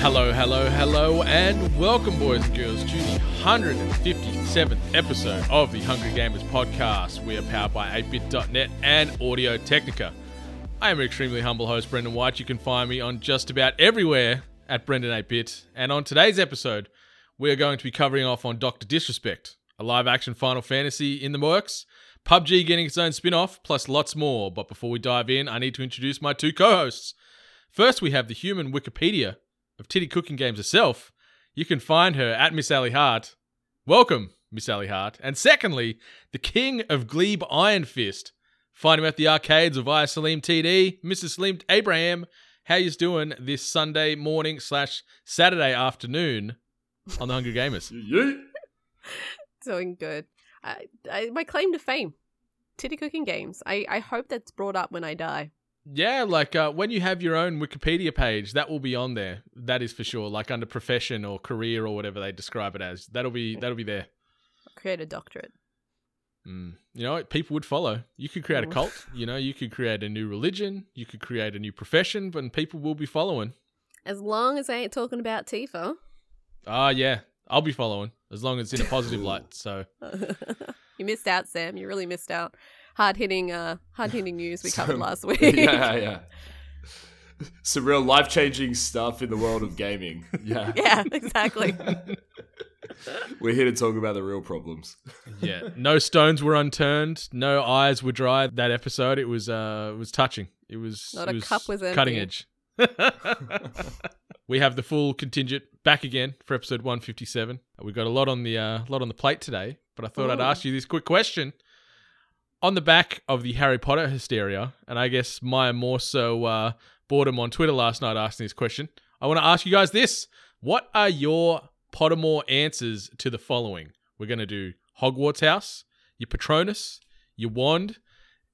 Hello, hello, hello, and welcome, boys and girls, to the 157th episode of the Hungry Gamers podcast. We are powered by atebit.net and Audio Technica. I am an extremely humble host, Brendan White. You can find me on just about everywhere at Brendan8bit. And on today's episode, we are going to be covering off on Dr. Disrespect, a live action Final Fantasy in the works, PUBG getting its own spin off, plus lots more. But before we dive in, I need to introduce my two co hosts. First, we have the human Wikipedia of Titty Cooking Games herself. You can find her at Miss Sally Hart. Welcome, Miss Sally Hart. And secondly, the king of Glebe Iron Fist. Find him at the arcades of via Salim TD, Mrs. Salim Abraham. How you doing this Sunday morning slash Saturday afternoon on the Hungry Gamers? Doing good. I, I, my claim to fame, titty cooking games. I, I hope that's brought up when I die. Yeah, like uh, when you have your own Wikipedia page, that will be on there. That is for sure. Like under profession or career or whatever they describe it as, that'll be that'll be there. Create a doctorate. Mm. You know, people would follow. You could create a cult. You know, you could create a new religion. You could create a new profession, but people will be following. As long as I ain't talking about Tifa. Ah, yeah, I'll be following as long as it's in a positive light. So you missed out, Sam. You really missed out. Hard hitting, uh, hard hitting news we covered last week. yeah, yeah. Some real life changing stuff in the world of gaming. Yeah. yeah, exactly. We're here to talk about the real problems. yeah, no stones were unturned, no eyes were dry. That episode, it was uh, it was touching. It was Not it a was cup was empty. cutting edge. we have the full contingent back again for episode 157. We've got a lot on the uh, lot on the plate today, but I thought I'd ask you this quick question. On the back of the Harry Potter hysteria, and I guess my more so uh, boredom on Twitter last night asking this question, I want to ask you guys this: What are your Pottermore answers to the following? We're going to do Hogwarts House, your Patronus, your Wand,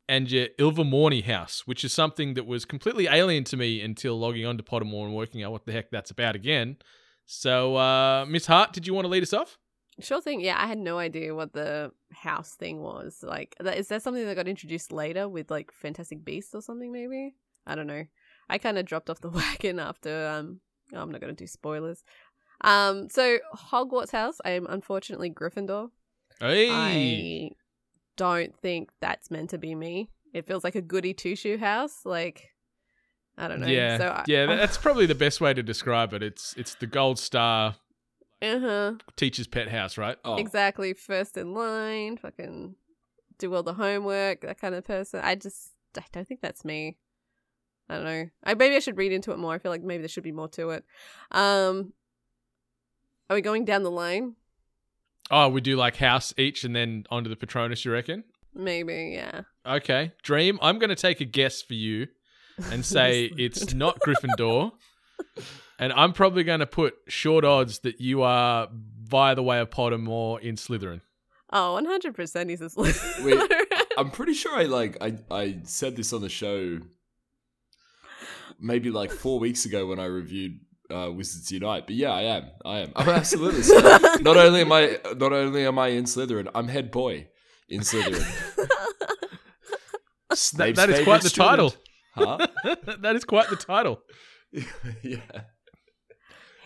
and your Ilvermorny House, which is something that was completely alien to me until logging on to Pottermore and working out what the heck that's about again. So, uh, Miss Hart, did you want to lead us off? Sure thing. Yeah, I had no idea what the house thing was. Like, is that something that got introduced later with like Fantastic Beasts or something? Maybe I don't know. I kind of dropped off the wagon after. Um, oh, I'm not going to do spoilers. Um, so Hogwarts House. I am unfortunately Gryffindor. Hey, I don't think that's meant to be me. It feels like a goody two shoe house. Like, I don't know. yeah, So I, yeah, that's probably the best way to describe it. It's it's the gold star uh huh. teacher's pet house, right? Oh, Exactly. First in line, fucking do all the homework, that kind of person. I just I don't think that's me. I don't know. I maybe I should read into it more. I feel like maybe there should be more to it. Um Are we going down the line? Oh, we do like house each and then onto the Patronus, you reckon? Maybe, yeah. Okay. Dream, I'm going to take a guess for you and say it's not Gryffindor. And I'm probably going to put short odds that you are via the way of Pottermore in Slytherin. Oh, 100% he's a Slytherin. Wait, I'm pretty sure I like I, I said this on the show maybe like four weeks ago when I reviewed uh, Wizards Unite. But yeah, I am. I am. I'm absolutely. Slytherin. not only am I not only am I in Slytherin, I'm head boy in Slytherin. That, that is quite the student. title. Huh? that is quite the title. yeah.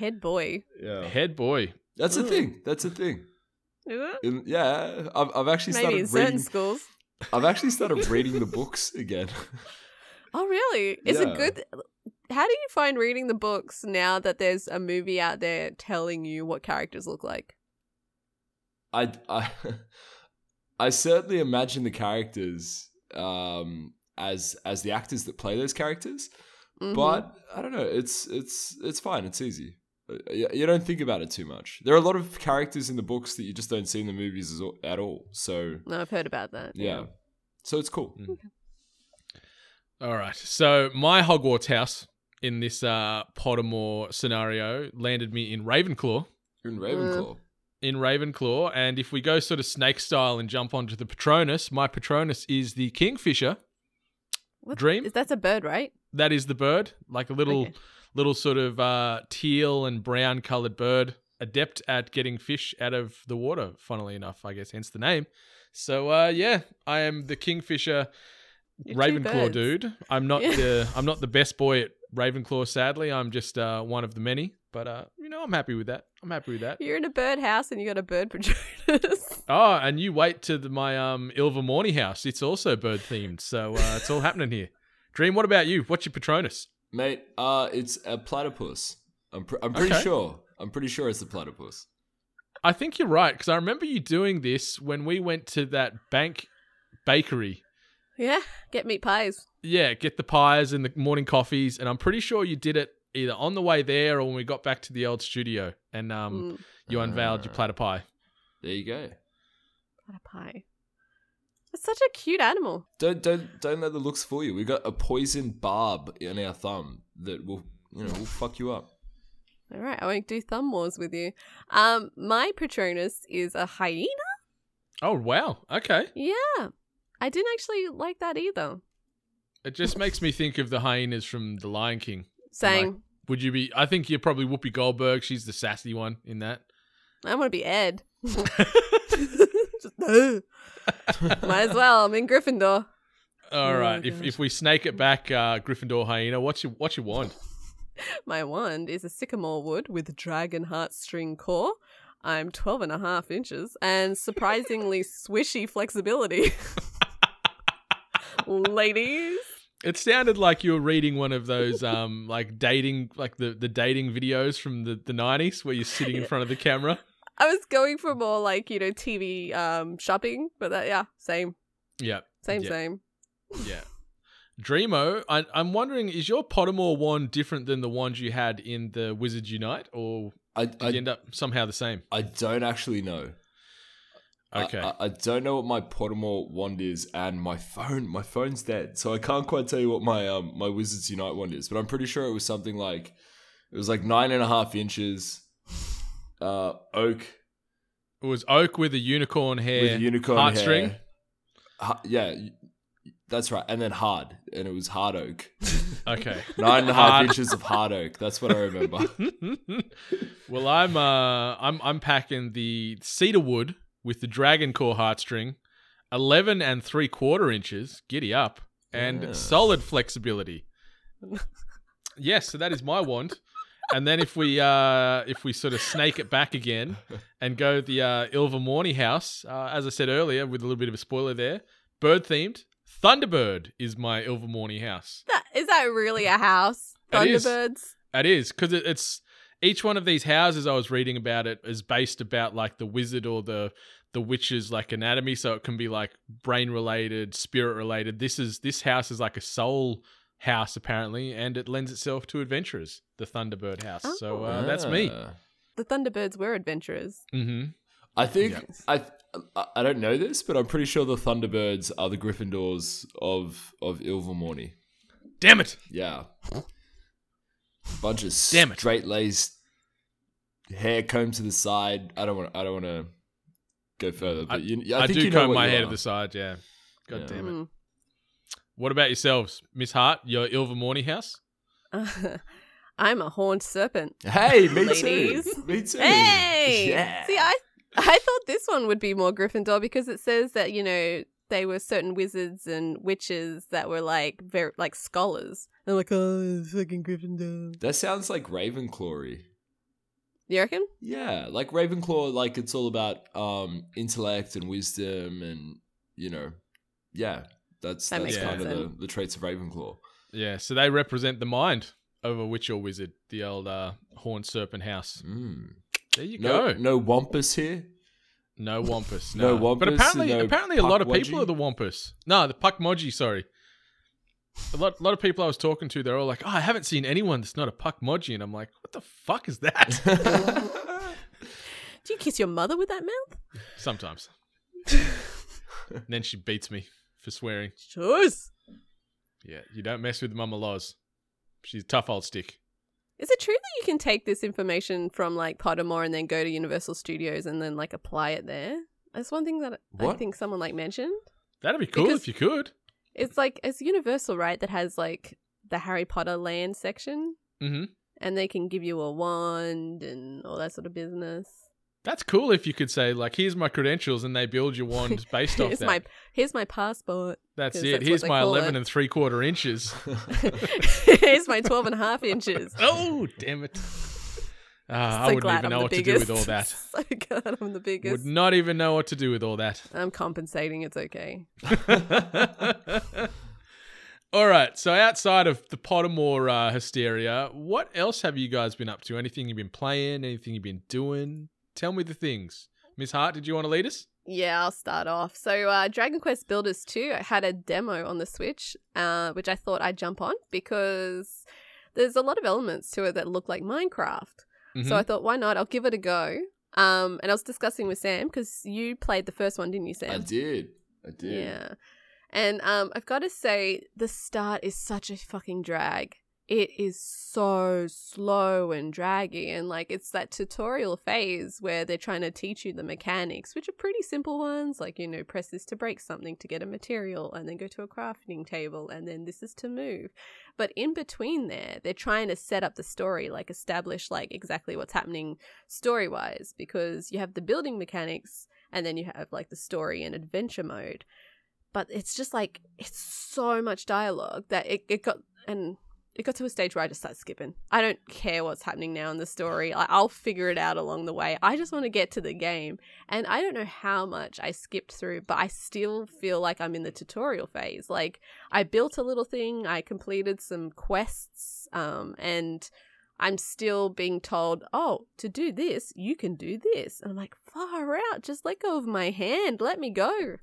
Head boy. Yeah. Head boy. That's a thing. That's a thing. Is it? In, yeah, I've, I've actually Maybe in started certain reading. schools. I've actually started reading the books again. Oh, really? Is Yeah. it good? How do you find reading the books now that there's a movie out there telling you what characters look like? I, I, I certainly imagine the characters um, as as the actors that play those characters, Mhm. but I don't know. It's it's it's fine. It's easy. Uh, You you don't think about it too much. There are a lot of characters in the books that you just don't see in the movies as- at all. So no, I've heard about that. yeah, so it's cool. All right. So my Hogwarts house in this uh, Pottermore scenario landed me in Ravenclaw. In Ravenclaw. In Ravenclaw, and if we go sort of snake style and jump onto the Patronus, my Patronus is the Kingfisher. What- Dream? Is that's a bird, right? That is the bird, like a little, Okay. Little sort of uh, teal and brown colored bird, adept at getting fish out of the water. Funnily enough, I guess hence the name. So uh, yeah, I am the Kingfisher You're Ravenclaw dude. I'm not Yeah. the I'm not the best boy at Ravenclaw. Sadly, I'm just uh, one of the many. But uh, you know, I'm happy with that. I'm happy with that. You're in a bird house and you got a bird Patronus. Oh, and you wait to the, my um Ilvermorny house. It's also bird themed, so uh, it's all happening here. Dream, what about you? What's your Patronus? Mate, uh, it's a platypus. I'm, pr- I'm pretty Okay. sure. I'm pretty sure it's a platypus. I think you're right because I remember you doing this when we went to that bank bakery. yeah, get meat pies. Yeah, get the pies and the morning coffees, and I'm pretty sure you did it either on the way there or when we got back to the old studio, and um, Mm, you unveiled your Ah. platter pie. There you go. what pie. It's such a cute animal. Don't don't don't let the looks fool you. We've got a poison barb in our thumb that will you know will fuck you up. All right, I won't do thumb wars with you. Um, my Patronus is a hyena. Oh wow, okay. Yeah, I didn't actually like that either. It just makes me think of the hyenas from The Lion King. Saying Would you be? I think you're probably Whoopi Goldberg. She's the sassy one in that. I want to be Ed. Just, no. Might as well. I'm in Gryffindor. All Oh, right. If if we snake it back, uh, Gryffindor hyena. What's your what's your wand? My wand is a sycamore wood with dragon heartstring core. I'm 12 and a half inches and surprisingly swishy flexibility. Ladies. It sounded like you were reading one of those um like dating like the, the dating videos from the, the 90s where you're sitting in front of the camera. I was going for more like, you know, TV um shopping, but that yeah, same. Yeah. Same, yeah, same. Yeah. Dreamo, I, I'm wondering, is your Pottermore wand different than the ones you had in the Wizards Unite, or I did you end up somehow the same? I don't actually know. I- Okay. I, I don't know what my Pottermore wand is, and my phone my phone's dead, so I can't quite tell you what my um my Wizards Unite wand is. But I'm pretty sure it was something like it was like nine and a half inches, uh, oak it was oak with a unicorn hair, with unicorn heartstring. hair. Ha- yeah, that's right, and then hard, and it was hard oak. Okay. Nine and a half inches of hard oak. That's what I remember. well, I'm uh, I'm I'm packing the cedar wood with the dragon core heartstring, eleven and three quarter inches. Giddy up and Yeah. solid flexibility. yes, so that is my wand. And then if we uh, if we sort of snake it back again and go the uh, Ilvermorny house, uh, as I said earlier, with a little bit of a spoiler there, bird themed. Thunderbird is my Ilvermorny house. That is that really a house? Thunderbirds? It is because it, it's each one of these houses. I was reading about it is based about like the wizard or the the witch's like anatomy, so it can be like brain related, spirit related. This is this house is like a soul house apparently, and it lends itself to adventurers. The Thunderbird house. So uh, that's me. The Thunderbirds were adventurers. hmm I think Yeah. I I- I don't know this, but I'm pretty sure the Thunderbirds are the Gryffindors of of Ilvermorny. Damn it! Yeah, bunch of Damn it. straight laced hair combed to the side. I don't want I don't want to go further, but I- you, yeah, I, I, do you know comb what my hair are. to the side. Yeah. God Yeah. damn it. Mm. What about yourselves, Miss Hart? Your Ilvermorny house? I'm a horned serpent. Hey, me Ladies. too. Me too. Hey! Yeah. See, I I thought this one would be more Gryffindor because it says that you know they were certain wizards and witches that were like very like scholars. They're like, oh, it's fucking Gryffindor. that sounds like Ravenclaw. You reckon? Yeah, like Ravenclaw, like it's all about um intellect and wisdom, and you know, yeah, that's That that's kind of the, the traits of Ravenclaw. Yeah. So they represent the mind of a witch or wizard. The old uh, horned serpent house. Mm. There you No, go. no wampus here. No wampus. No No, But apparently, no apparently, a lot of Pukwudgie? people are the wampus. No, the puckmodgy. Sorry. A lot, lot of people I was talking to, they're all like, "Oh, I haven't seen anyone that's not a puckmodgy," and I'm like, "What the fuck is that?" Do you kiss your mother with that mouth? Sometimes. and then she beats me for swearing. Sure. Yeah, you don't mess with Mama Loz. she's a tough old stick. Is it true that you can take this information from like Pottermore and then go to Universal Studios and then like apply it there? That's one thing that I think someone like mentioned. That'd be cool Because- if you could. It's like it's Universal, right? That has like the Harry Potter land section, hmm and they can give you a wand and all that sort of business. That's cool if you could say like, "Here's my credentials," and they build your wand based off here's that. my here's my passport. That's it. that's Here's my eleven it. and three quarter inches. here's my 12 and a half inches. oh, damn it! Ah, I wouldn't even I'm know what to do with all that. so glad I'm the biggest. Would not even know what to do with all that. I'm compensating. It's okay. All right. So outside of the Pottermore uh, hysteria, what else have you guys been up to? Anything you've been playing? Anything you've been doing? Tell me the things. Miss Hart, did you want to lead us? Yeah, I'll start off. So, uh, Dragon Quest Builders 2 had a demo on the Switch, uh, which I thought I'd jump on because there's a lot of elements to it that look like Minecraft. Mm-hmm. So I thought, why not? I'll give it a go. Um, and I was discussing with Sam because you played the first one, didn't you, Sam? I did. I did. Yeah. And um, I've got to say, the start is such a fucking drag. It is so slow and draggy. And like, it's that tutorial phase where they're trying to teach you the mechanics, which are pretty simple ones. Like, you know, press this to break something to get a material, and then go to a crafting table, and then this is to move. But in between there, they're trying to set up the story, like, establish, like, exactly what's happening story wise, because you have the building mechanics, and then you have, like, the story and adventure mode but it's just like it's so much dialogue that it, it got and it got to a stage where I just started skipping. I don't care what's happening now in the story. I, I'll figure it out along the way. I just want to get to the game. And I don't know how much I skipped through, but I still feel like I'm in the tutorial phase. Like I built a little thing, I completed some quests, um, and I'm still being told, oh, to do this, you can do this. And I'm like, far out, just let go of my hand, let me go.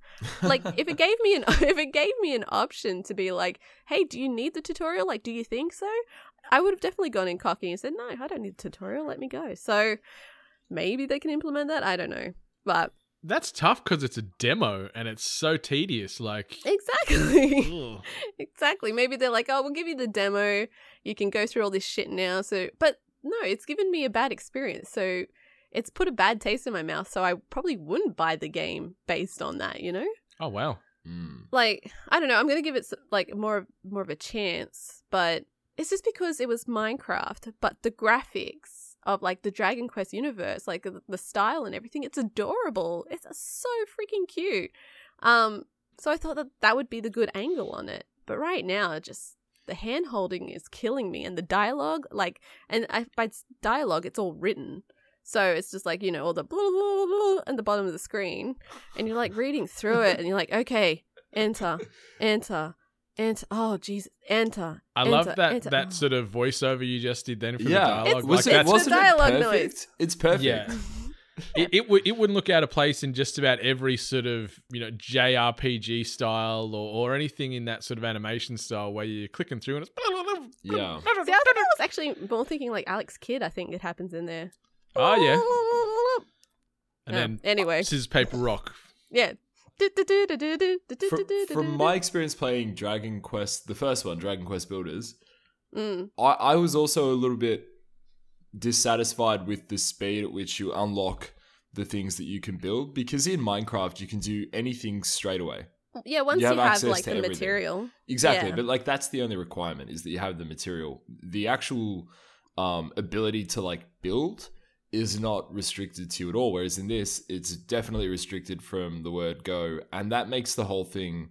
Like if it gave me an if it gave me an option to be like, hey, do you need the tutorial? Like, do you think so? I would have definitely gone in cocky and said, no, I don't need the tutorial, let me go. So maybe they can implement that. I don't know. But That's tough because it's a demo and it's so tedious. Like, exactly. exactly. Maybe they're like, oh, we'll give you the demo. You can go through all this shit now. So, but no, it's given me a bad experience. So it's put a bad taste in my mouth. So I probably wouldn't buy the game based on that, you know? oh wow. Mm. Like, I don't know. I'm going to give it like more, more of a chance, but it's just because it was Minecraft, but the graphics of like the Dragon Quest universe, like the, the style and everything, it's adorable. It's so freaking cute. Um, so I thought that that would be the good angle on it. But right now, it just the hand holding is killing me, and the dialogue, like, and I, by dialogue, it's all written. So it's just like you know all the blah blah blah, blah at the bottom of the screen, and you're like reading through it, and you're like, okay, enter, enter, enter. Oh Jesus, enter. I love that enter. that Oh. sort of voiceover you just did then for Yeah. the dialogue. It's- like Was it's it, the wasn't dialogue it noise. perfect? It's perfect. yeah. It it, would it wouldn't look out of place in just about every sort of you know JRPG style or, or anything in that sort of animation style where you're clicking through and it's Yeah. See, I think I was actually more thinking like Alex Kidd. I think it happens in there. oh yeah and Yeah. then anyway, scissors paper rock yeah. From, from my experience playing Dragon Quest, the first one, Dragon Quest Builders, Mm. I, I was also a little bit dissatisfied with the speed at which you unlock the things that you can build because in Minecraft you can do anything straight away. Yeah, once You you have have, like the everything. material. Exactly, Yeah. but like that's the only requirement is that you have the material. The actual um, ability to like build is not restricted to you at all. Whereas in this, it's definitely restricted from the word go, and that makes the whole thing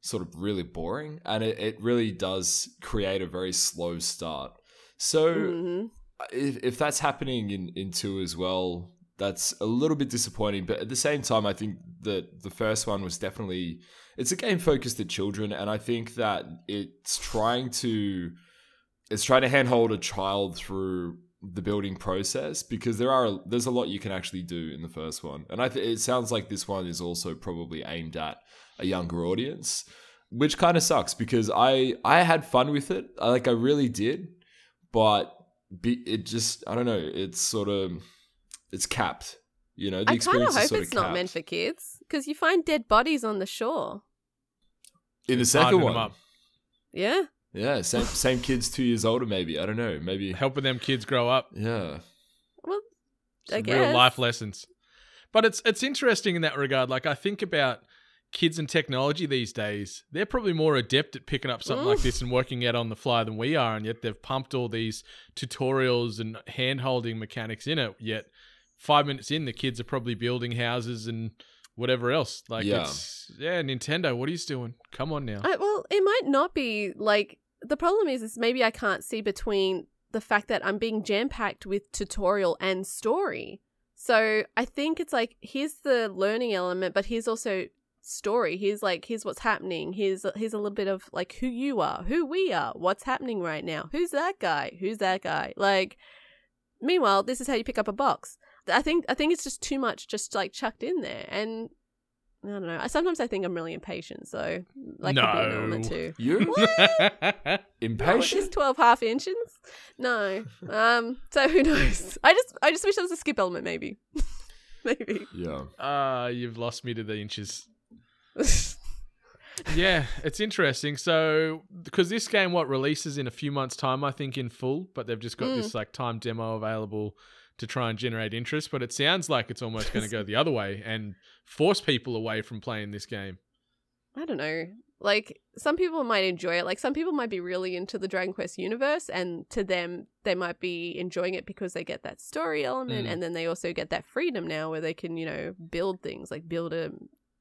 sort of really boring, and it, it really does create a very slow start. So Mhm. If, if that's happening in, in two as well, that's a little bit disappointing. But at the same time, I think that the first one was definitely it's a game focused at children, and I think that it's trying to it's trying to handhold a child through the building process because there are there's a lot you can actually do in the first one, and I th- it sounds like this one is also probably aimed at a younger audience, which kind of sucks because I I had fun with it, like I really did, but be, it just I don't know, it's sort of it's capped. You know, the I kind of hope it's not meant for kids because you find dead bodies on the shore. in the second one. up. Yeah. Yeah, same same kids two years older, maybe. I don't know. Maybe. Helping them kids grow up. Yeah. Well, I Some guess. real life lessons. But it's it's interesting in that regard. Like I think about kids and technology these days. They're probably more adept at picking up something like this and working out on the fly than we are, and yet they've pumped all these tutorials and hand holding mechanics in it. Yet five minutes in, the kids are probably building houses and whatever else. Like Yeah. it's yeah, Nintendo, what are you doing? Come on now. I, well, it might not be like the problem is is maybe I can't see between the fact that I'm being jam packed with tutorial and story. So I think it's like here's the learning element, but here's also story. Here's like here's what's happening. Here's here's a little bit of like who you are, who we are, what's happening right now. Who's that guy? Who's that guy? Like meanwhile, this is how you pick up a box. I think I think it's just too much just like chucked in there and I don't know. I Sometimes I think I'm really impatient, so that could be an element No. too. You No, it's impatient? twelve half inches. No. Um. So who knows? I just I just wish there was a skip element, maybe. maybe. Yeah. Ah, you've lost me to the inches. Yeah, it's interesting. So, because this game, what releases in a few months' time, I think in full, but they've just got Mm. this like time demo available to try and generate interest. But it sounds like it's almost going to go the other way and force people away from playing this game. I don't know. Like some people might enjoy it. Like some people might be really into the Dragon Quest universe, and to them, they might be enjoying it because they get that story element, Mm. and then they also get that freedom now where they can, you know, build things like build a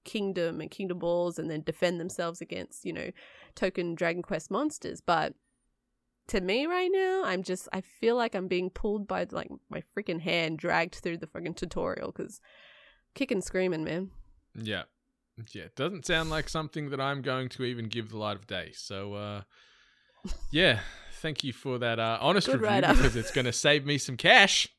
kingdom and kingdom balls, and then defend themselves against, you know, token Dragon Quest monsters. But to me, right now, I'm just I feel like I'm being pulled by like my freaking hand, dragged through the freaking tutorial because kicking, screaming, man. Yeah. Yeah, it doesn't sound like something that I'm going to even give the light of day. So, uh, yeah, thank you for that uh, honest Good review because it's going to save me some cash.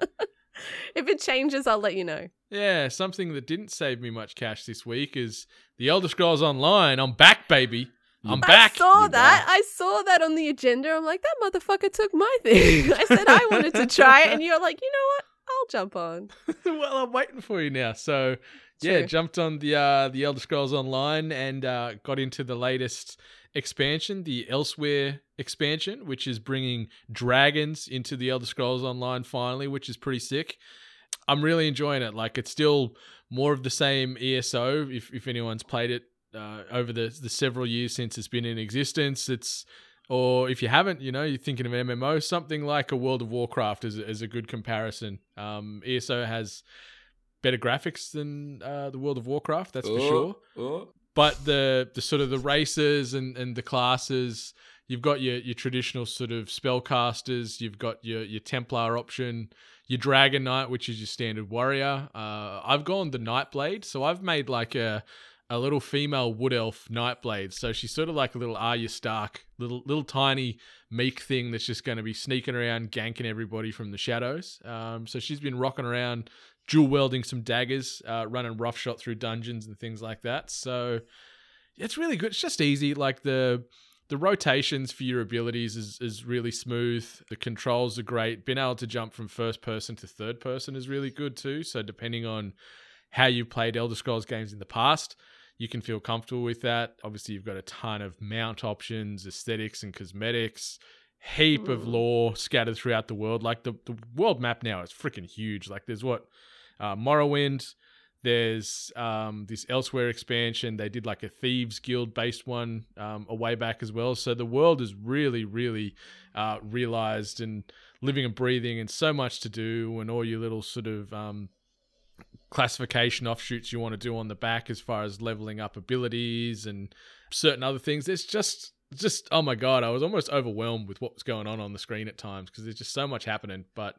If it changes, I'll let you know. Yeah, something that didn't save me much cash this week is the Elder Scrolls Online. I'm back, baby. I'm You're back. I saw You're that. back. I saw that on the agenda. I'm like, that motherfucker took my thing. I said I wanted to try it, and you're like, you know what? I'll jump on. well, I'm waiting for you now. So, yeah, jumped on the uh, the Elder Scrolls Online and uh, got into the latest expansion, the Elsweyr expansion, which is bringing dragons into the Elder Scrolls Online finally, which is pretty sick. I'm really enjoying it. Like, it's still more of the same ESO. If if anyone's played it uh, over the the several years since it's been in existence, it's or if you haven't, you know, you're thinking of MMO, something like a World of Warcraft is, is a good comparison. Um, ESO has better graphics than uh, the World of Warcraft, that's for Oh, sure. oh. But the the sort of the races and, and the classes, you've got your, your traditional sort of spellcasters, you've got your, your Templar option, your Dragon Knight, which is your standard warrior. Uh, I've gone the Nightblade, so I've made like a a little female wood elf Nightblade. So she's sort of like a little Arya Stark, little little tiny meek thing that's just going to be sneaking around, ganking everybody from the shadows. Um, so she's been rocking around, dual welding some daggers, uh, running roughshot through dungeons and things like that. So it's really good. It's just easy. Like the the rotations for your abilities is is really smooth. The controls are great. Being able to jump from first person to third person is really good too. So depending on how you've played Elder Scrolls games in the past, you can feel comfortable with that. Obviously, you've got a ton of mount options, aesthetics, and cosmetics. Heap of Mm. lore scattered throughout the world. Like the, the world map now is freaking huge. Like there's what uh, Morrowind. There's um, this Elsweyr expansion. They did like a Thieves Guild based one um, a way back as well. So the world is really, really uh, realized and living and breathing, and so much to do, and all your little sort of um, classification offshoots you want to do on the back as far as leveling up abilities and certain other things. It's just just oh my god, I was almost overwhelmed with what was going on on the screen at times because there's just so much happening. But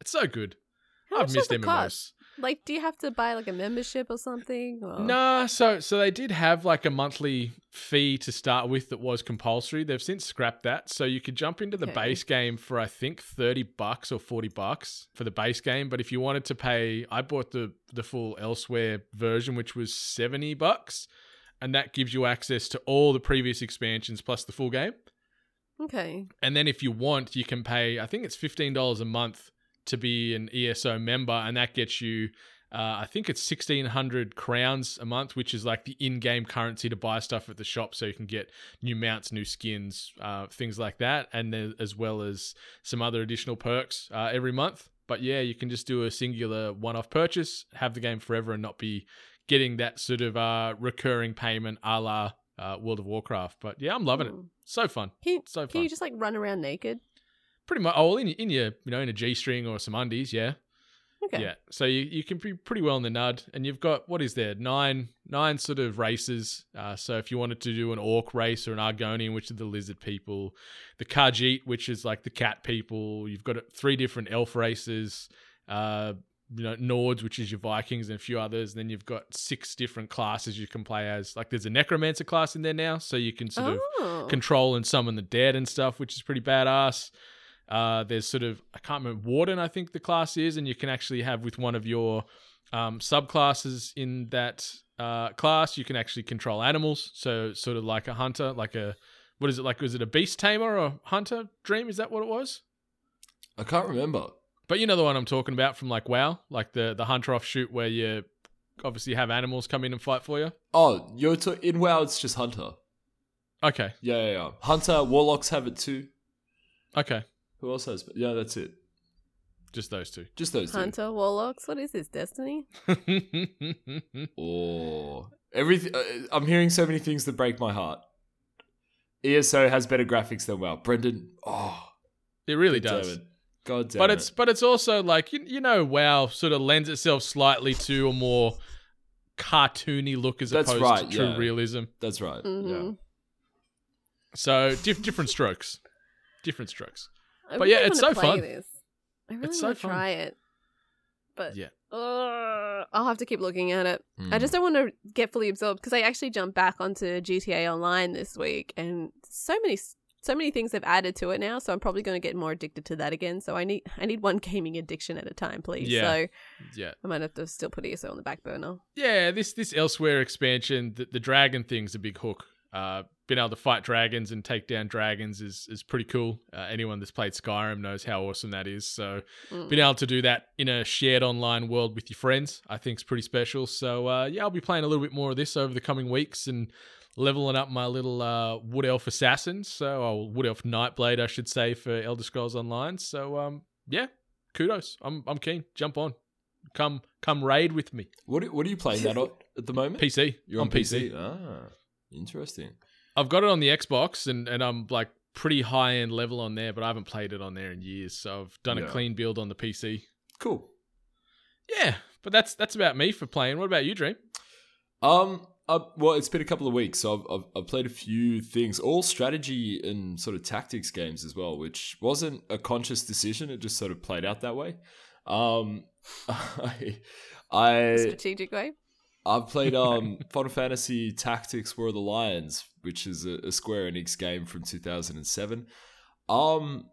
it's so good. How I've missed MMOs. cost? Like, do you have to buy like a membership or something? Or... Nah, so so they did have like a monthly fee to start with that was compulsory. They've since scrapped that, so you could jump into the Okay. base game for I think thirty bucks or forty bucks for the base game. But if you wanted to pay, I bought the the full Elsweyr version, which was seventy bucks, and that gives you access to all the previous expansions plus the full game. Okay. And then if you want, you can pay, I think it's $15 a month to be an ESO member, and that gets you Uh, I think it's 1600 crowns a month, which is like the in game currency to buy stuff at the shop so you can get new mounts, new skins, uh, things like that. And then as well as some other additional perks uh, every month. But yeah, you can just do a singular one off purchase, have the game forever, and not be getting that sort of uh, recurring payment a la uh, World of Warcraft. But yeah, I'm loving it. So fun. Can, you- So can you just like run around naked? Pretty much. Oh, in, in your, you know, in a G string or some undies, yeah. Okay. Yeah, so you, you can be pretty well in the nud, and you've got what is there nine nine sort of races. Uh, so if you wanted to do an orc race or an Argonian, which are the lizard people, the Khajiit, which is like the cat people, you've got three different elf races. Uh, you know Nords, which is your Vikings, and a few others. And then you've got six different classes you can play as. Like there's a Necromancer class in there now, so you can sort of Oh. control and summon the dead and stuff, which is pretty badass. Uh, there's sort of I can't remember warden I think the class is, and you can actually have with one of your um, subclasses in that uh, class, you can actually control animals. So sort of like a hunter, like a what is it like? Was it a beast tamer or hunter dream? Is that what it was? I can't remember. But you know the one I'm talking about from like WoW, like the the hunter offshoot where you obviously have animals come in and fight for you. Oh, you're to- in WoW. It's just Hunter. Okay, Yeah, yeah, yeah. Hunter, Warlocks have it too. okay, Who else has? Yeah, that's it. just those two. Just those two. Hunter Warlocks. What is this? Destiny? Or everything. Uh, I'm hearing so many things that break my heart. ESO has better graphics than WoW. Brendan, oh, it really God does. damn it. God damn but it. it's but it's also like you, you know WoW sort of lends itself slightly to a more cartoony look as That's opposed right, to true yeah. realism. that's right. Mhm. Yeah. So diff- different strokes, different strokes. I But yeah, it's so fun. This. I really It's so want to fun. try it, but Yeah. uh, I'll have to keep looking at it. I Mm. just don't want to get fully absorbed because I actually jumped back onto GTA Online this week, and so many so many things have added to it now. So I'm probably going to get more addicted to that again. So I need I need one gaming addiction at a time, please. Yeah. So Yeah, I might have to still put ESO on the back burner. yeah. This this Elsweyr expansion, the, the dragon thing's a big hook. Uh, being able to fight dragons and take down dragons is is pretty cool. Uh, anyone that's played Skyrim knows how awesome that is. So Mm. being able to do that in a shared online world with your friends, I think is pretty special. So uh, yeah, I'll be playing a little bit more of this over the coming weeks and leveling up my little uh, Wood Elf Assassin, so or Wood Elf Nightblade, I should say, for Elder Scrolls Online. So um, yeah, kudos. I'm I'm keen. Jump on, come come raid with me. What, what are you playing that on at the moment? PC. You're on, PC. Ah, interesting. I've got it on the Xbox, and and I'm like pretty high end level on there, but I haven't played it on there in years. So I've done a clean build on the PC. Cool. Yeah, but that's that's about me for playing. What about you, Dream? Um. Uh, well, it's been a couple of weeks, so I've, I've, I've played a few things, all strategy and sort of tactics games as well, which wasn't a conscious decision. It just sort of played out that way. Um, I, I Strategic way. I've played um Final Fantasy Tactics War of the Lions, which is a, a Square Enix game from 2007. Um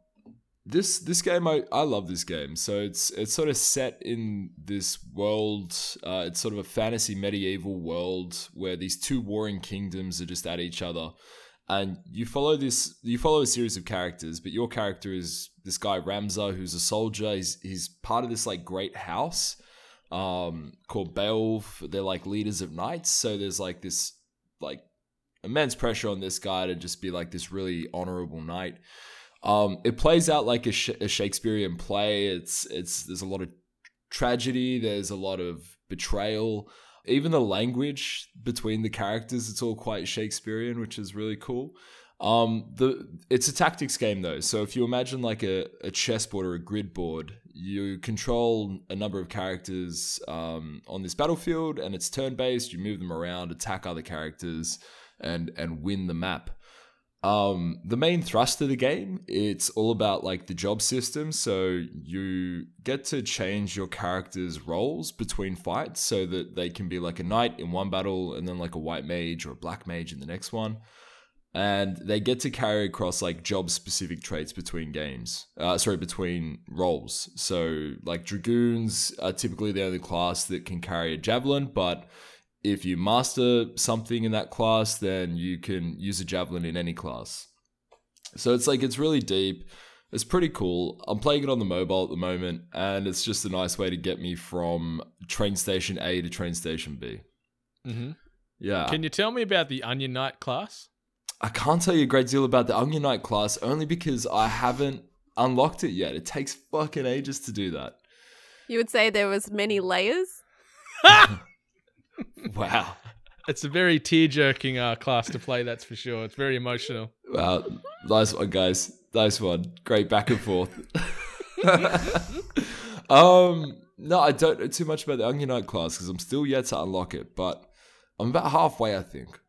this this game I, I love this game. So it's it's sort of set in this world uh, it's sort of a fantasy medieval world where these two warring kingdoms are just at each other and you follow this you follow a series of characters but your character is this guy Ramza who's a soldier he's he's part of this like great house um called Beoulve. They're like leaders of knights. So there's like this like immense pressure on this guy to just be like this really honorable knight. Um it plays out like a, Sh- a Shakespearean play. It's it's there's a lot of tragedy. There's a lot of betrayal. Even the language between the characters it's all quite Shakespearean which is really cool. Um, the it's a tactics game though, so if you imagine like a, a chessboard or a grid board, you control a number of characters um, on this battlefield, and it's turn based. You move them around, attack other characters, and and win the map. Um, the main thrust of the game, it's all about like the job system. So you get to change your character's roles between fights, so that they can be like a knight in one battle, and then like a white mage or a black mage in the next one and they get to carry across like job specific traits between games uh, sorry between roles so like dragoons are typically the only class that can carry a javelin but if you master something in that class then you can use a javelin in any class so it's like it's really deep It's pretty cool. I'm playing it on the mobile at the moment, and it's just a nice way to get me from train station A to train station B. Mm-hmm. Yeah. Can you tell me about the Onion Knight class? I can't tell you a great deal about the Onion Knight class only because I haven't unlocked it yet. It takes fucking ages to do that. You would say there was many layers. Wow. It's a very tear jerking uh, class to play, that's for sure. It's very emotional. Wow. Nice one, guys. Nice one. Great back and forth. um, no, I don't know too much about the Onion Knight class because I'm still yet to unlock it, but I'm about halfway, I think.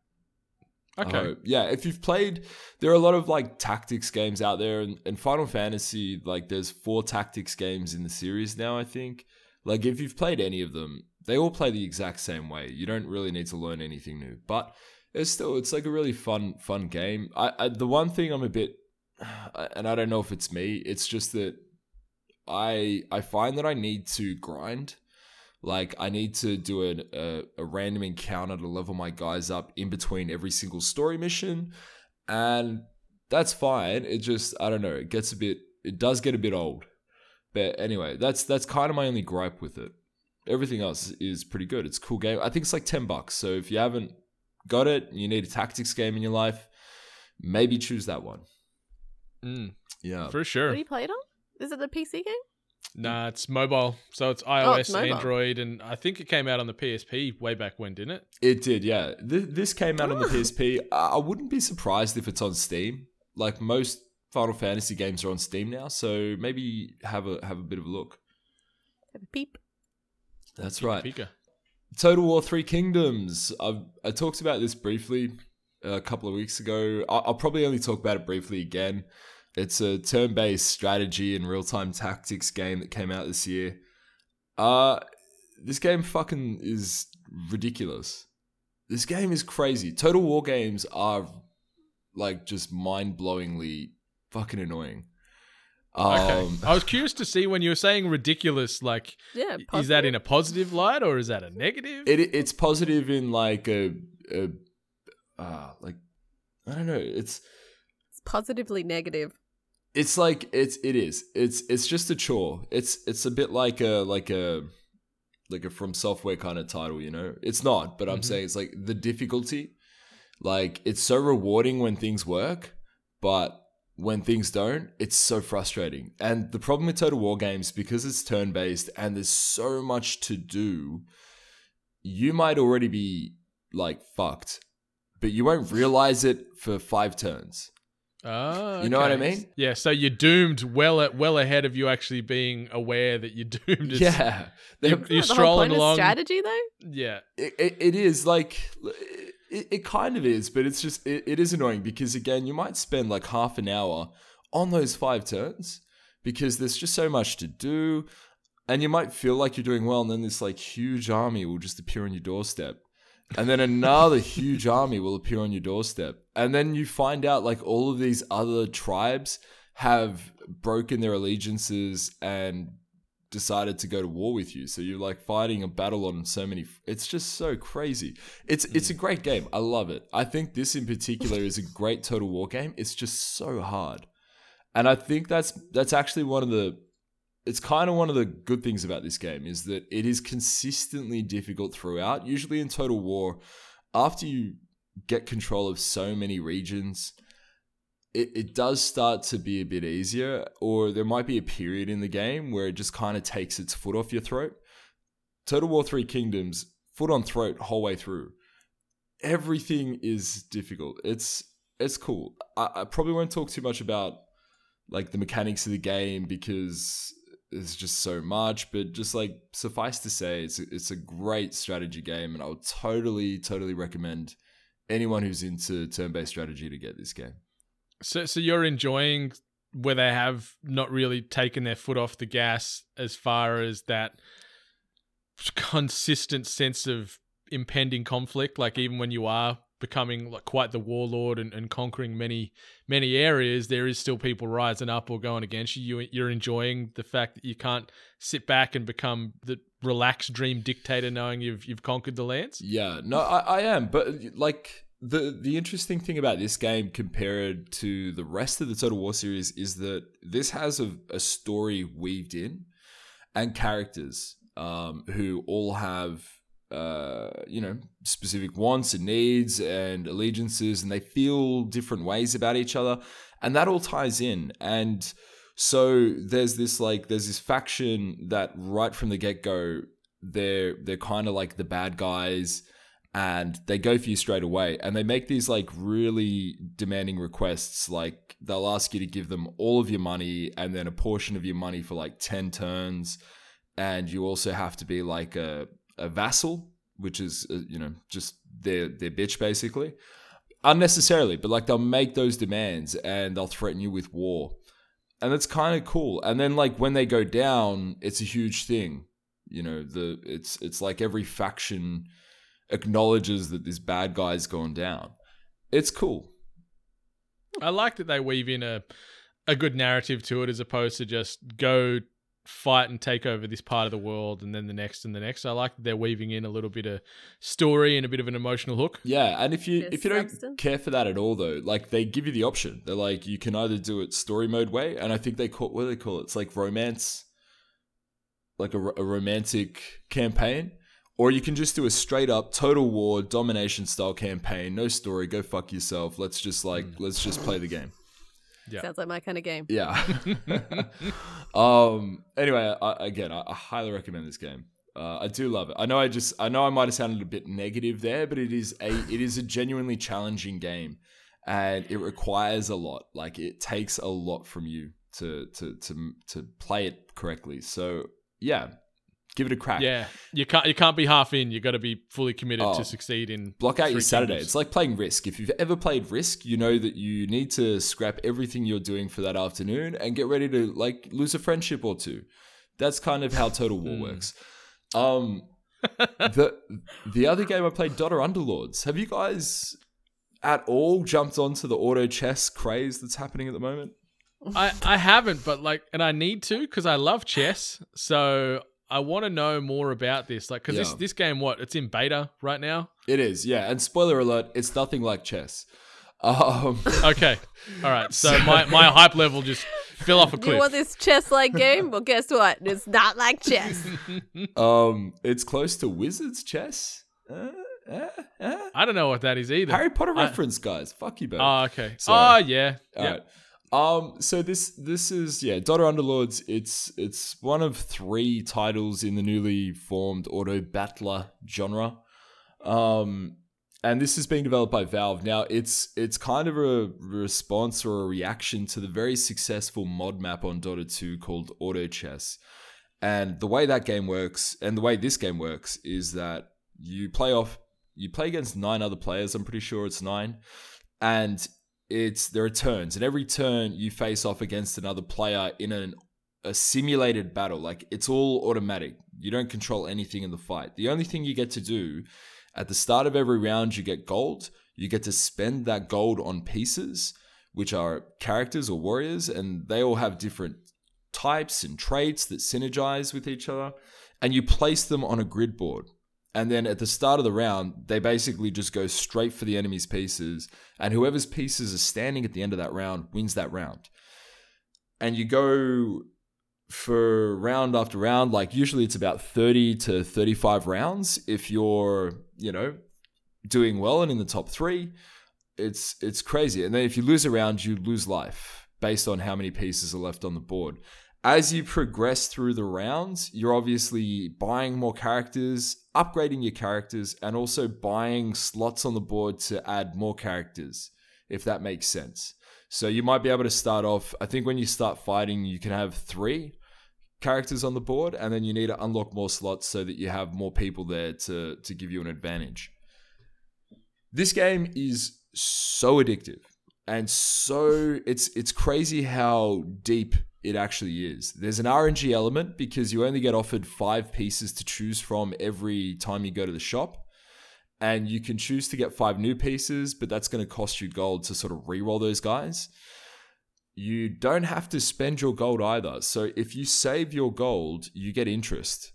Okay. Yeah, if you've played, there are a lot of like tactics games out there, and, and Final Fantasy, like there's four tactics games in the series now, I think. Like if you've played any of them, they all play the exact same way. You don't really need to learn anything new, but it's still it's like a really fun fun game. I, I the one thing I'm a bit, and I don't know if it's me, it's just that I I find that I need to grind. Like I need to do an, a a random encounter to level my guys up in between every single story mission, and that's fine. It just I don't know. It gets a bit. It does get a bit old. But anyway, that's that's kind of my only gripe with it. Everything else is pretty good. It's a cool game. I think it's like ten bucks. So if you haven't got it, you need a tactics game in your life, maybe choose that one. Mm, Yeah. for What sure. do you play it on? Is it a PC game? Nah, it's mobile. So it's Oh, iOS, it's. Android, and I think it came out on the PSP way back when, didn't it? It did, yeah. Th- this came out on the Ah. PSP. I I wouldn't be surprised if it's on Steam. Like most Final Fantasy games are on Steam now, so maybe have a have a bit of a look. Have a peep. That's right. Pika. Total War Three Kingdoms. I I talked about this briefly a couple of weeks ago. I- I'll probably only talk about it briefly again. It's a turn-based strategy and real-time tactics game that came out this year. Uh this game fucking is ridiculous. This game is crazy. Total War games are like just mind-blowingly fucking annoying. Okay. Um, I was curious to see when you were saying ridiculous, like, Yeah. is that in a positive light or is that a negative? it it's positive in like a, a uh like I don't know. It's It's positively negative. It's like it's it is. It's it's just a chore. It's it's a bit like a like a like a FromSoftware kind of title, you know. It's not, but I'm Mhm. saying it's like the difficulty. Like it's so rewarding when things work, but when things don't, it's so frustrating. And the problem with Total War games because it's turn based and there's so much to do, you might already be like fucked, but you won't realize it for 5 turns. Ah, You know what I mean? Yeah, so you're doomed well at, well ahead of you actually being aware that you're doomed. It's- yeah. You're, They're- you're Isn't that the whole strolling point along. of strategy, though. Yeah. it, it, it is like it, it kind of is but it's just it, it is annoying because again you might spend like half an hour on those five turns because there's just so much to do and you might feel like you're doing well and then this like huge army will just appear on your doorstep and then another huge army will appear on your doorstep and then you find out like all of these other tribes have broken their allegiances and decided to go to war with you. So you're like fighting a battle on so many. It's just so crazy. It's it's a great game. I love it. I think this in particular is a great Total War game. It's just so hard, and I think that's that's actually one of the. It's kind of one of the good things about this game is that it is consistently difficult throughout. Usually in Total War, after you get control of so many regions, it, it does start to be a bit easier, or there might be a period in the game where it just kind of takes its foot off your throat. Total War Three Kingdoms, foot on throat whole way through. Everything is difficult. It's it's cool. I, I probably won't talk too much about like the mechanics of the game because there's just so much, but just like suffice to say, it's a, it's a great strategy game, and I would totally totally recommend anyone who's into turn-based strategy to get this game. So, so you're enjoying where they have not really taken their foot off the gas as far as that consistent sense of impending conflict. Like even when you are becoming like quite the warlord and, and conquering many many areas, there is still people rising up or going against you. you. You're enjoying the fact that you can't sit back and become the relaxed dream dictator, knowing you've you've conquered the lands. Yeah, no, I, I am, but like the the interesting thing about this game compared to the rest of the Total War series is that this has a, a story weaved in and characters um, who all have uh, you know specific wants and needs and allegiances, and they feel different ways about each other, and that all ties in and. So there's this like there's this faction that right from the get go they're they're kind of like the bad guys and they go for you straight away and they make these like really demanding requests like they'll ask you to give them all of your money and then a portion of your money for like 10 turns and you also have to be like a, a vassal which is uh, you know just their their bitch basically. Unnecessarily but like they'll make those demands and they'll threaten you with war. And it's kind of cool. And then like when they go down it's a huge thing. You know the it's it's like every faction acknowledges that this bad guy's gone down. It's cool. I like that they weave in a a good narrative to it as opposed to just go fight and take over this part of the world and then the next and the next. I like that they're weaving in a little bit of story and a bit of an emotional hook. Yeah, and if you There's if you don't care for that at all, though, like they give you the option. They're like, you can either do it story mode way, and I think they call what do they call it? It's like romance, like a, a romantic campaign, or you can just do a straight up total war domination style campaign. No story, go fuck yourself. Let's just like mm. let's just play the game. Yeah. Sounds like my kind of game. Yeah. um. Anyway, I, again, I, I highly recommend this game. Uh, I do love it. I know I just I know I might have sounded a bit negative there, but it is a it is a genuinely challenging game, and it requires a lot. Like it takes a lot from you to to to to play it correctly. So yeah, give it a crack. Yeah, you can't you can't be half in. You got to be fully committed Oh. to succeed in. Block out your Saturday. Kingdoms. It's like playing Risk. If you've ever played Risk, you know that you need to scrap everything you're doing for that afternoon and get ready to like lose a friendship or two. That's kind of how Total War Hmm. works. Um, the the other game I played, Dota Underlords. Have you guys at all jumped onto the auto chess craze that's happening at the moment? I I haven't, but like, and I need to because I love chess. So I want to know more about this. Like, because this Yeah. this game, what it's in beta right now. It is, yeah. And spoiler alert, it's nothing like chess. Um, Okay, all right. So my my hype level just fell off a Do you cliff. want this chess-like game? Well, guess what? It's not like chess. um, it's close to Wizards chess. Uh, uh, uh. I don't know what that is either. Harry Potter I- reference, guys. Fuck you both. Oh, okay. Sorry. Oh, yeah. All yeah. right. Um. So this this is yeah, Dota Underlords. It's it's one of three titles in the newly formed auto battler genre. Um, and this is being developed by Valve. Now it's it's kind of a response or a reaction to the very successful mod map on Dota 2 called Auto Chess. And the way that game works, and the way this game works, is that you play off, you play against nine other players. I'm pretty sure it's nine, and it's there are turns, and every turn you face off against another player in an a simulated battle. Like it's all automatic. You don't control anything in the fight. The only thing you get to do at the start of every round, you get gold. You get to spend that gold on pieces, which are characters or warriors, and they all have different types and traits that synergize with each other. And you place them on a grid board. And then at the start of the round, they basically just go straight for the enemy's pieces. And whoever's pieces are standing at the end of that round wins that round. And you go for round after round, like usually it's about 30 to 35 rounds. If you're, you know, doing well and in the top three, it's it's crazy. And then if you lose a round, you lose life based on how many pieces are left on the board. As you progress through the rounds, you're obviously buying more characters, upgrading your characters, and also buying slots on the board to add more characters, if that makes sense. So you might be able to start off, I think when you start fighting, you can have three characters on the board, and then you need to unlock more slots so that you have more people there to, to give you an advantage. This game is so addictive and so it's it's crazy how deep it actually is. There's an RNG element because you only get offered five pieces to choose from every time you go to the shop. And you can choose to get five new pieces, but that's going to cost you gold to sort of re-roll those guys. You don't have to spend your gold either. So if you save your gold, you get interest.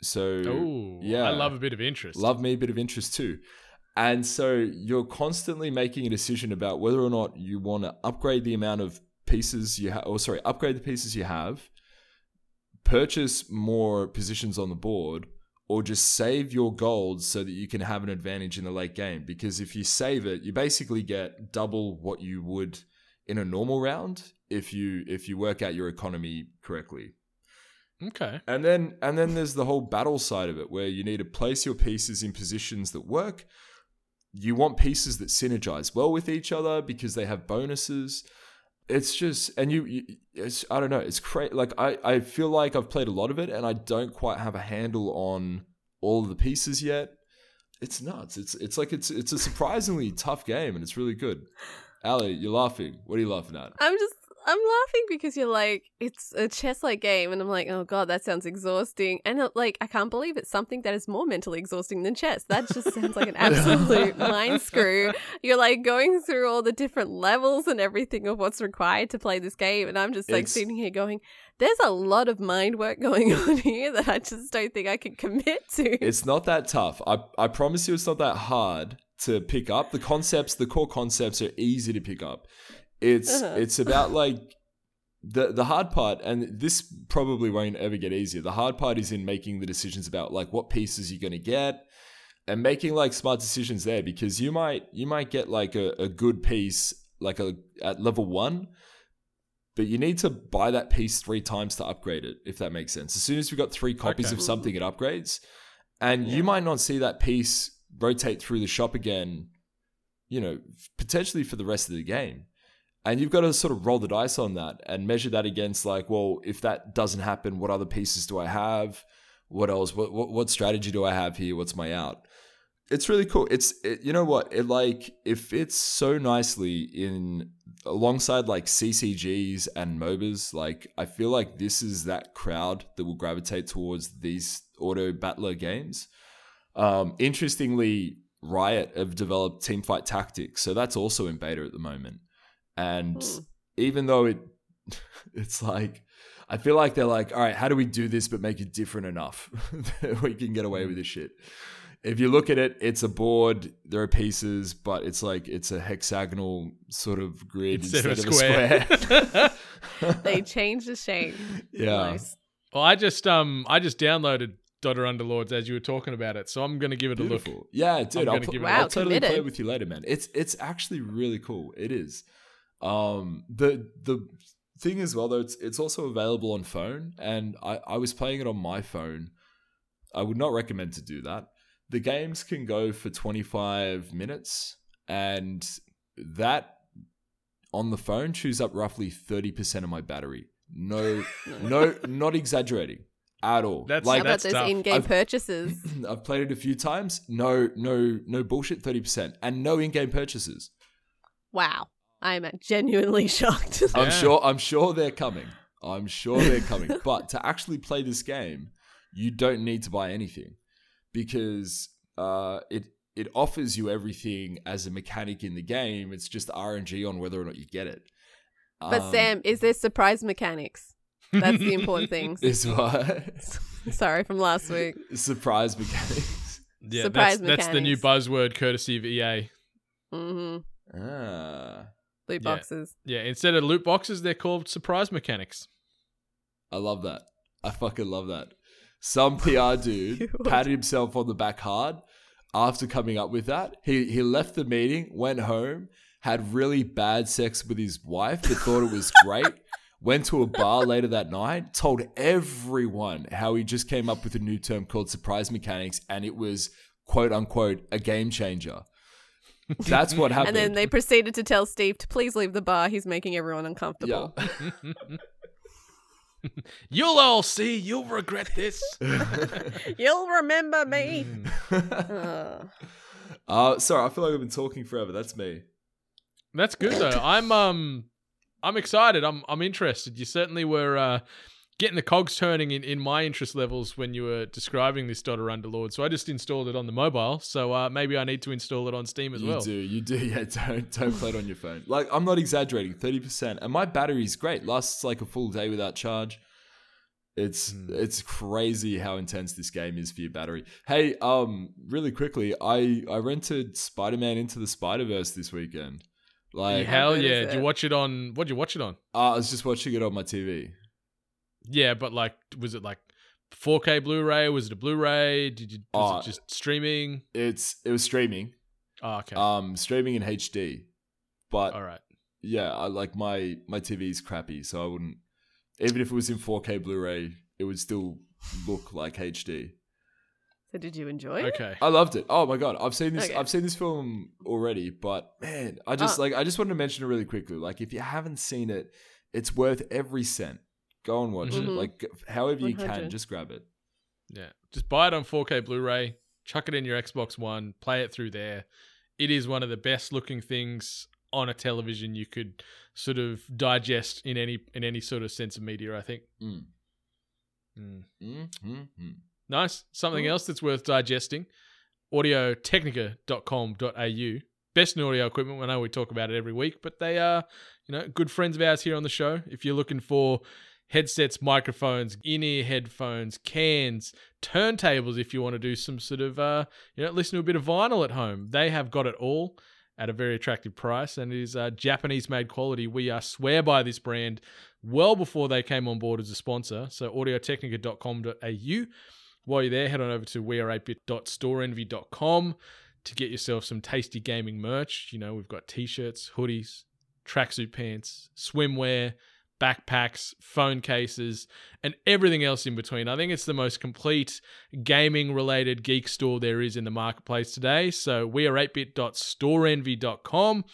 So Oh, yeah. I love a bit of interest. Love me a bit of interest too. And so you're constantly making a decision about whether or not you want to upgrade the amount of pieces you have, or sorry, upgrade the pieces you have, purchase more positions on the board, or just save your gold so that you can have an advantage in the late game. Because if you save it, you basically get double what you would in a normal round if you if you work out your economy correctly. Okay. And then and then there's the whole battle side of it where you need to place your pieces in positions that work. You want pieces that synergize well with each other because they have bonuses. It's just and you, you it's I don't know, it's crazy like I I feel like I've played a lot of it and I don't quite have a handle on all of the pieces yet. It's nuts. It's it's like it's it's a surprisingly tough game and it's really good. Ali, you're laughing. What are you laughing at? I'm just I'm laughing because you're like it's a chess like game, and I'm like, oh god, that sounds exhausting, and uh, like I can't believe it's something that is more mentally exhausting than chess. That just sounds like an absolute mind screw. You're like going through all the different levels and everything of what's required to play this game, and I'm just like It's- sitting here going, there's a lot of mind work going on here that I just don't think I can commit to. It's not that tough. I, I promise you it's not that hard to pick up. The concepts, the core concepts are easy to pick up. It's Uh-huh. it's about like the the hard part and this probably won't ever get easier. The hard part is in making the decisions about like what pieces you're going to get and making like smart decisions there because you might you might get like a, a good piece like a at level 1 but you need to buy that piece three times to upgrade it, if that makes sense. As soon as you've got three copies Okay. of something, it upgrades. And you might not see that piece rotate through the shop again, you know, potentially for the rest of the game. And you've got to sort of roll the dice on that and measure that against, like, well, if that doesn't happen, what other pieces do I have? What else? What, what, what strategy do I have here? What's my out? it's really cool. It's it, you know what it like it fits so nicely in alongside like CCGs and MOBAs. Like I feel like this is that crowd that will gravitate towards these auto battler games. Um, interestingly, Riot have developed Teamfight Tactics, so that's also in beta at the moment. And Hmm. even though it, it's like. I feel like they're like, all right, how do we do this but make it different enough that we can get away with this shit? if you look at it, it's a board. There are pieces, but it's like it's a hexagonal sort of grid Instead, instead, of a square. of a square. they changed the shape. yeah, Nice. well, I just um I just downloaded Dota Underlords as you were talking about it, so I'm gonna give it a look. Yeah, dude, I'm I'll, gonna pl- give it a I'll look. totally play with you later, man. It's it's actually really cool. It is. Um, the the thing as well though, it's it's also available on phone, and I I was playing it on my phone. I would not recommend to do that. The games can go for 25 minutes, and that on the phone chews up roughly 30% of my battery. No, no, not exaggerating at all. That's- How like about that's those tough. in-game I've- purchases? I've played it a few times. No, no, no bullshit. Thirty percent, and no in-game purchases. Wow. I'm genuinely shocked. I'm sure. I'm sure they're coming. I'm sure they're coming. but to actually play this game, you don't need to buy anything because uh, it it offers you everything as a mechanic in the game. It's just RNG on whether or not you get it. but Um, Sam, is there surprise mechanics? That's the important thing. is what Sorry from last week. surprise mechanics. Yeah, Surprise that's, that's the new buzzword courtesy of EA. hmm Ah, Loot Yeah. boxes. Yeah, instead of loot boxes, they're called surprise mechanics. I love that. I fucking love that. Some PR dude patted himself on the back hard after coming up with that. He he left the meeting, went home, had really bad sex with his wife, but thought it was great. Went to a bar later that night, told everyone how he just came up with a new term called surprise mechanics, and it was quote unquote a game changer. That's what happened. And then they proceeded to tell Steve to please leave the bar. He's making everyone uncomfortable. yeah. You'll all see. You'll regret this. You'll remember me. Mm. Ugh. uh, sorry, I feel like I've been talking forever. That's me. That's good though. I'm um I'm excited. I'm I'm interested. You certainly were uh getting the cogs turning in, in my interest levels when you were describing this Dota Underlord. So I just installed it on the mobile. So uh maybe I need to install it on Steam as you well. You do, you do. Yeah, don't don't play it on your phone. Like I'm not exaggerating, thirty percent, and my battery's great. Lasts like a full day without charge. It's Hmm. it's crazy how intense this game is for your battery. Hey, um, really quickly, I I rented Spider Man into the Spider Verse this weekend. Like, Hell yeah! Did you watch it on? What'd you watch it on? uh, I was just watching it on my TV. Yeah, but like, was it like 4K Blu-ray? Was it a Blu-ray? Did you? Was Uh, it just streaming? It's it was streaming, Oh, okay. um, streaming in HD, but All right. yeah, I like my my TV's crappy, so I wouldn't. Even if it was in 4K Blu-ray, it would still look like HD. So did you enjoy it? Okay. I loved it. Oh my god, I've seen this. Okay. I've seen this film already, but man, I just Oh. like. I just wanted to mention it really quickly. Like, if you haven't seen it, it's worth every cent. Go and watch it. Mhm. Like, however you can, just grab it. Yeah. Just buy it on 4K Blu-ray. Chuck it in your Xbox One. Play it through there. It is one of the best looking things on a television you could sort of digest in any in any sort of sense of media. I think. Mm. Mm. Mm, mm, mm. Nice. Something Cool. else that's worth digesting. Audiotechnica.com.au. Best in audio equipment. I know we talk about it every week, but they are, you know, good friends of ours here on the show. If you're looking for headsets, microphones, in-ear headphones, cans, turntables, if you want to do some sort of, uh, you know, listen to a bit of vinyl at home, they have got it all at a very attractive price, and it is uh, Japanese-made quality. We uh, swear by this brand well before they came on board as a sponsor. So audiotechnica.com.au. While you're there, head on over to weareatebit.storeenvy.com to get yourself some tasty gaming merch. You know, we've got t-shirts, hoodies, tracksuit pants, swimwear, backpacks, phone cases, and everything else in between. I think it's the most complete gaming related geek store there is in the marketplace today. So weareatebit.storeenvy.com.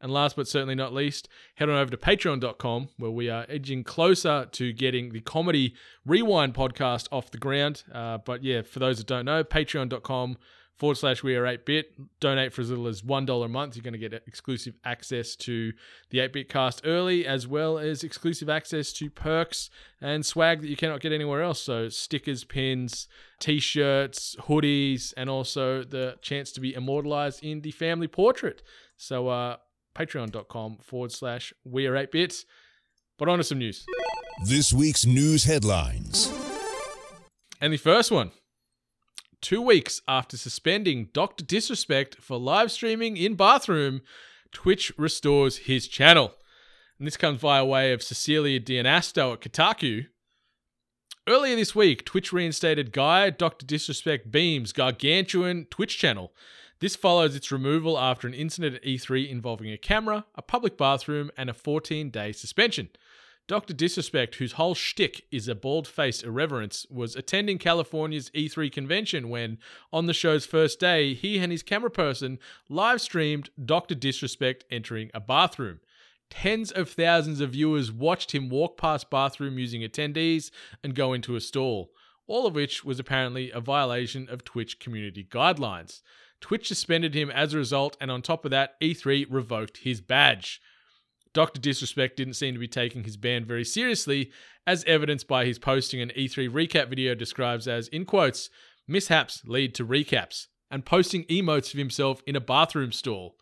And last but certainly not least, head on over to patreon.com where we are edging closer to getting the comedy rewind podcast off the ground. Uh, but yeah, for those that don't know, patreon.com forward slash we are 8 bit. Donate for as little as $1 a month. You're going to get exclusive access to the 8 bit cast early, as well as exclusive access to perks and swag that you cannot get anywhere else. So stickers, pins, t shirts, hoodies, and also the chance to be immortalized in the family portrait. So, uh, patreon.com forward slash we are 8 bit. But on to some news. This week's news headlines. And the first one two weeks after suspending Dr. Disrespect for live streaming in bathroom, Twitch restores his channel. And this comes via way of Cecilia D'Anastasio at Kotaku. Earlier this week, Twitch reinstated Guy Dr. Disrespect Beahm's gargantuan Twitch channel. This follows its removal after an incident at E3 involving a camera, a public bathroom, and a 14 day suspension. Dr. Disrespect, whose whole shtick is a bald faced irreverence, was attending California's E3 convention when, on the show's first day, he and his camera person live streamed Dr. Disrespect entering a bathroom. Tens of thousands of viewers watched him walk past bathroom using attendees and go into a stall, all of which was apparently a violation of Twitch community guidelines. Twitch suspended him as a result, and on top of that, E3 revoked his badge. Dr. Disrespect didn't seem to be taking his ban very seriously, as evidenced by his posting an E3 recap video describes as, in quotes, mishaps lead to recaps, and posting emotes of himself in a bathroom stall.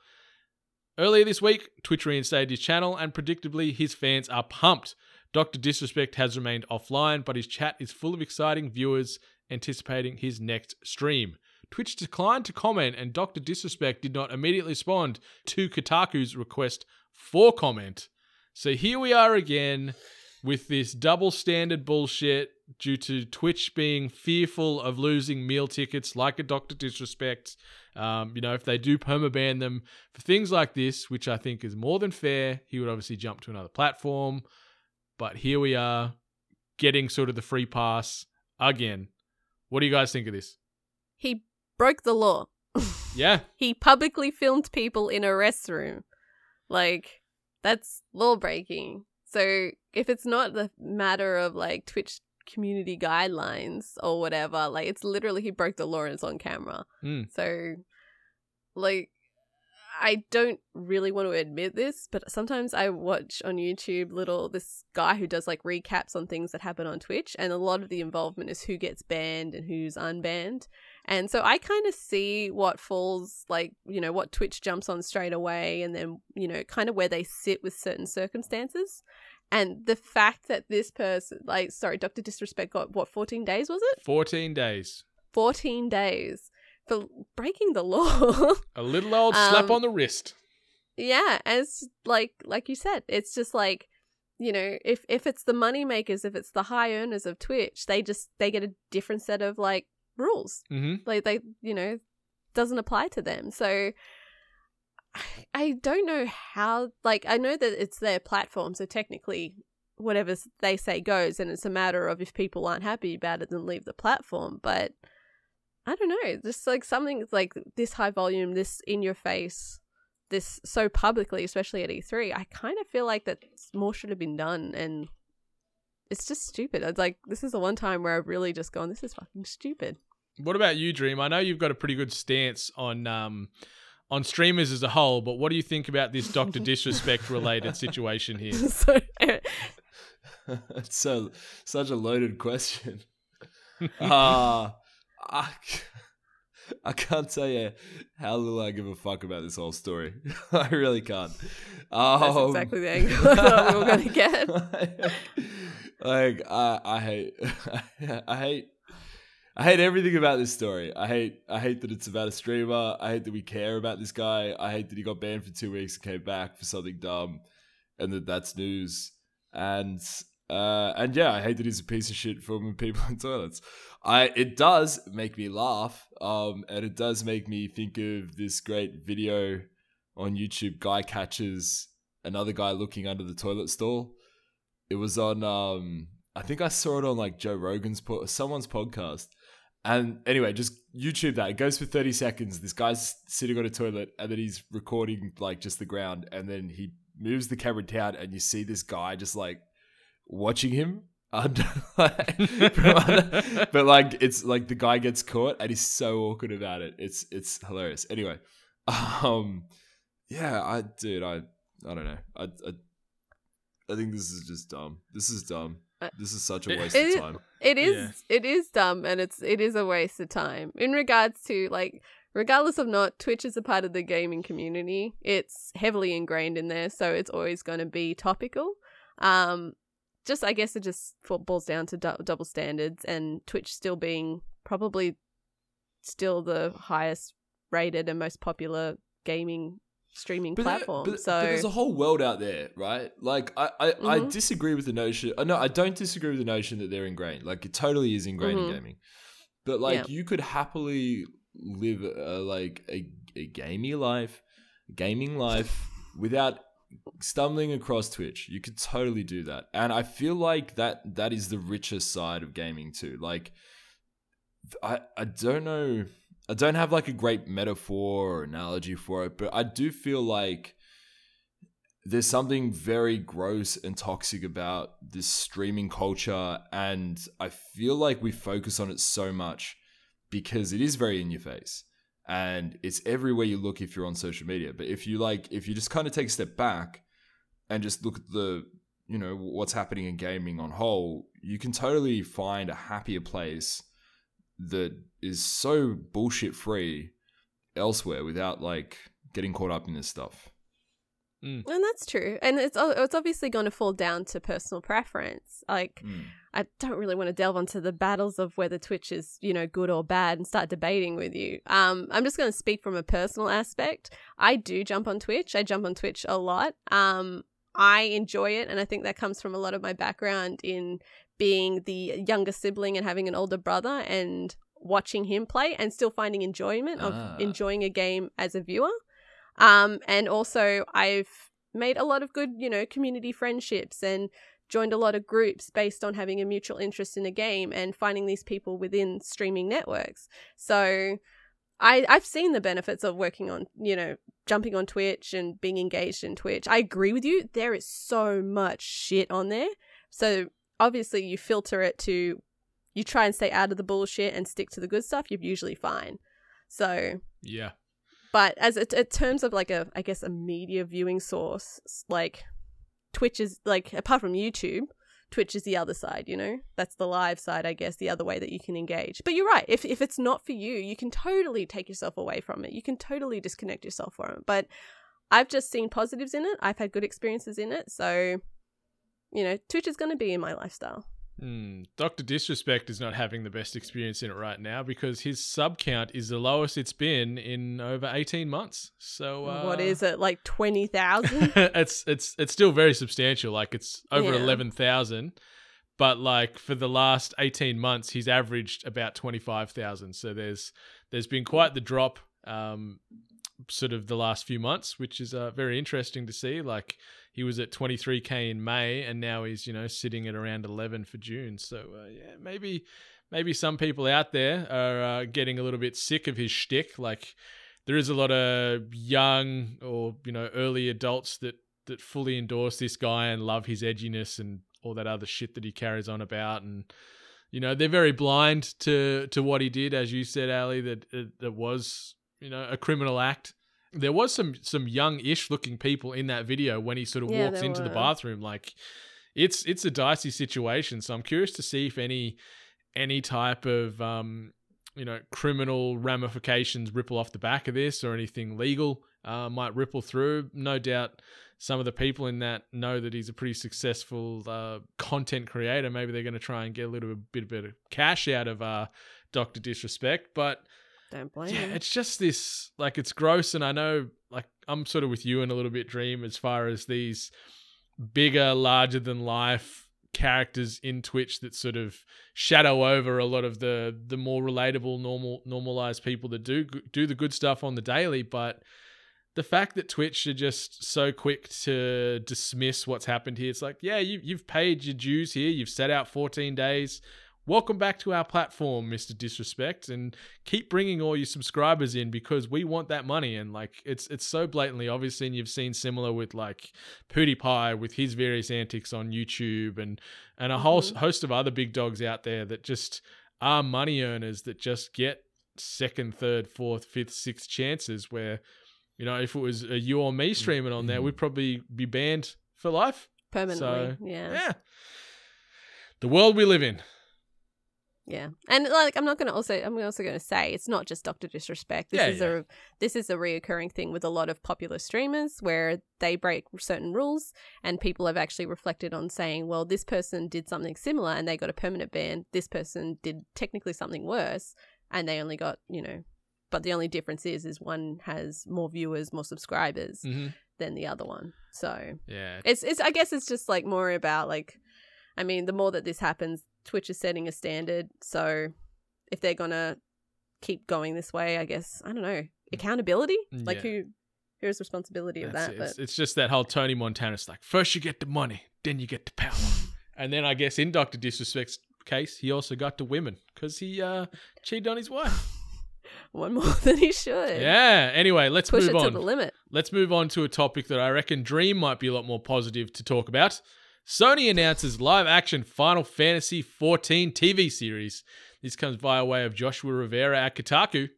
Earlier this week, Twitch reinstated his channel, and predictably, his fans are pumped. Dr. Disrespect has remained offline, but his chat is full of exciting viewers anticipating his next stream. Twitch declined to comment, and Dr. Disrespect did not immediately respond to Kotaku's request for comment. So here we are again with this double standard bullshit due to Twitch being fearful of losing meal tickets like a Dr. Disrespect. Um, you know, if they do permaban them for things like this, which I think is more than fair, he would obviously jump to another platform. But here we are getting sort of the free pass again. What do you guys think of this? He broke the law. Yeah. He publicly filmed people in a restroom. Like, that's law breaking. So, if it's not the matter of like Twitch community guidelines or whatever, like, it's literally he broke the law and it's on camera. Mm. So, like, I don't really want to admit this, but sometimes I watch on YouTube little this guy who does like recaps on things that happen on Twitch, and a lot of the involvement is who gets banned and who's unbanned. And so I kind of see what falls like, you know, what Twitch jumps on straight away and then, you know, kind of where they sit with certain circumstances. And the fact that this person, like, sorry, Dr. Disrespect got what, 14 days was it? 14 days. 14 days for breaking the law. A little old slap Um, on the wrist. yeah. as like, like you said, it's just like, you know, if, if it's the money makers, if it's the high earners of Twitch, they just, they get a different set of like rules. hmm Like they, you know, doesn't apply to them. So I- I don't know how. Like I know that it's their platform, so technically, whatever they say goes, and it's a matter of if people aren't happy about it, then leave the platform. But I don't know, just like something like this high volume, this in your face, this so publicly, especially at E3. I kind of feel like that more should have been done, and it's just stupid. It's like this is the one time where I've really just gone, this is fucking stupid. What about you, Dream? I know you've got a pretty good stance on um, on streamers as a whole, but what do you think about this Doctor Disrespect related situation here? so it's so such a loaded question. Uh, I, I can't tell you how little I give a fuck about this whole story. I really can't. Um, That's exactly the angle thought we were gonna get. like I, I hate, I hate, I hate everything about this story. I hate, I hate that it's about a streamer. I hate that we care about this guy. I hate that he got banned for two weeks and came back for something dumb, and that that's news. And uh, and yeah, I hate that he's a piece of shit filming people in toilets. I it does make me laugh, um, and it does make me think of this great video on YouTube. Guy catches another guy looking under the toilet stall. It was on, um, I think I saw it on like Joe Rogan's po- someone's podcast. And anyway, just YouTube that. It goes for 30 seconds. This guy's sitting on a toilet and then he's recording like just the ground. And then he moves the camera down and you see this guy just like watching him. Under, like, from under- but like it's like the guy gets caught and he's so awkward about it. It's it's hilarious. Anyway, um, yeah, I dude, I I don't know. I I, I think this is just dumb. This is dumb. This is such a waste It- of time. It is Yeah. it is dumb and it's it is a waste of time. In regards to like regardless of not Twitch is a part of the gaming community. It's heavily ingrained in there, so it's always going to be topical. Um just I guess it just boils down to dou- double standards and Twitch still being probably still the highest rated and most popular gaming streaming But there- platform. but- so but there's a whole world out there, right? Like I, I, I Mhm. disagree with the notion. Uh, no, I don't disagree with the notion that they're ingrained. Like it totally is ingrained Mhm. in gaming. But like Yeah. you could happily live a, like a, a gamey life, gaming life without stumbling across Twitch. You could totally do that. And I feel like that that is the richest side of gaming too. Like I I don't know I don't have like a great metaphor or analogy for it, but I do feel like there's something very gross and toxic about this streaming culture and I feel like we focus on it so much because it is very in your face and it's everywhere you look if you're on social media. But if you like if you just kind of take a step back and just look at the you know what's happening in gaming on whole, you can totally find a happier place that is so bullshit free elsewhere without like getting caught up in this stuff. And that's true. And it's it's obviously going to fall down to personal preference. Like Mm. I don't really want to delve into the battles of whether Twitch is, you know, good or bad and start debating with you. Um, I'm just going to speak from a personal aspect. I do jump on Twitch. I jump on Twitch a lot. Um, I enjoy it, and I think that comes from a lot of my background in being the younger sibling and having an older brother and watching him play and still finding enjoyment of Ah. enjoying a game as a viewer. Um, and also I've made a lot of good, you know, community friendships and joined a lot of groups based on having a mutual interest in a game and finding these people within streaming networks. So I I've seen the benefits of working on, you know, jumping on Twitch and being engaged in Twitch. I agree with you. There is so much shit on there. So obviously you filter it to you try and stay out of the bullshit and stick to the good stuff, you're usually fine. So Yeah. But as it, in terms of like a i guess a media viewing source like twitch is like apart from youtube twitch is the other side you know? That's the live side i guess the other way that you can engage. But you're right if, if it's not for you you can totally take yourself away from it. You can totally disconnect yourself from it. But i've just seen positives in it. I've had good experiences in it. So you know, Twitch is going to be in my lifestyle. Hmm. Dr. Disrespect is not having the best experience in it right now because his sub count is the lowest it's been in over 18 months. So uh, what is it like twenty thousand? it's it's it's still very substantial. Like it's over Yeah. eleven thousand, but like for the last eighteen months, he's averaged about twenty five thousand. So there's there's been quite the drop, um, sort of the last few months, which is uh, very interesting to see. Like he was at twenty three k in May, and now he's you know sitting at around eleven for June. So uh, yeah, maybe maybe some people out there are uh, getting a little bit sick of his shtick. Like there is a lot of young or you know early adults that that fully endorse this guy and love his edginess and all that other shit that he carries on about and you know they're very blind to to what he did as you said ali that it, it was you know a criminal act there was some some young-ish looking people in that video when he sort of Yeah, walks into the bathroom like it's it's a dicey situation. So i'm curious to see if any any type of um you know criminal ramifications ripple off the back of this or anything legal uh, might ripple through. No doubt some of the people in that know that he's a pretty successful uh, content creator. Maybe they're going to try and get a little bit, bit of cash out of uh, dr disrespect but Don't blame yeah, him. it's just this like it's gross, and I know like I'm sort of with you in a little bit, Dream, as far as these bigger, larger than life characters in Twitch that sort of shadow over a lot of the the more relatable, normal, normalized people that do do the good stuff on the daily, but. The fact that Twitch are just so quick to dismiss what's happened here, it's like, yeah, you, you've paid your dues here. You've set out 14 days welcome back to our platform, Mr. Disrespect, and keep bringing all your subscribers in because we want that money. And like, it's it's so blatantly obvious, and you've seen similar with like PewDiePie with his various antics on YouTube, and and a whole Mhm. host of other big dogs out there that just are money earners that just get second, third, fourth, fifth, sixth chances. Where you know, if it was a you or me streaming on there, we'd probably be banned for life. Permanently. So, yeah. Yeah. The world we live in. Yeah, and like I'm not gonna also I'm also gonna say it's not just Doctor Disrespect. This Yeah, is a this is a reoccurring thing with a lot of popular streamers where they break certain rules, and people have actually reflected on saying, well, this person did something similar and they got a permanent ban. This person did technically something worse, and they only got you know, but the only difference is is one has more viewers, more subscribers Mm-hmm. than the other one. So Yeah. it's it's I guess it's just like more about like I mean, the more that this happens, Twitch is setting a standard. So if they're gonna keep going this way, I guess I don't know accountability. Like Mm. Yeah. who who's responsibility of That's that? it. It's, But it's just that whole Tony Montana. It's like first you get the money, then you get the power, and then I guess in Doctor Disrespect's case, he also got the women because he uh, cheated on his wife. one more than he should. yeah. Anyway, let's push move it to on. the limit. Let's move on to a topic that I reckon Dream might be a lot more positive to talk about. Sony announces live action Final Fantasy XIV TV series. This comes via way of Joshua Rivera at Kotaku.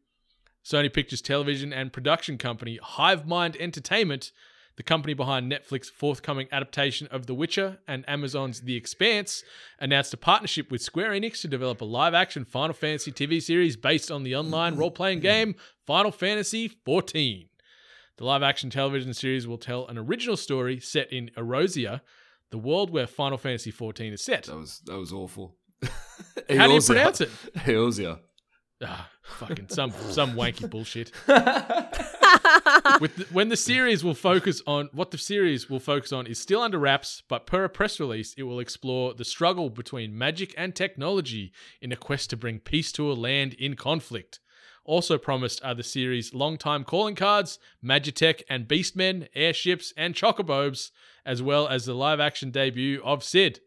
Sony Pictures Television and production company Hivemind Entertainment, the company behind Netflix's forthcoming adaptation of The Witcher and Amazon's The Expanse, announced a partnership with Square Enix to develop a live action Final Fantasy TV series based on the online role playing game Final Fantasy XIV. The live action television series will tell an original story set in Erosia, the world where Final Fantasy XIV is set. That was that was awful. How do you pronounce it? Eorzea. Ah, fucking some some wanky bullshit. With the, when the series will focus on what the series will focus on is still under wraps, but per a press release, it will explore the struggle between magic and technology in a quest to bring peace to a land in conflict. Also promised are the series' longtime calling cards, Magitech and Beastmen, airships, and chocobos, as well as the live action debut of Cid.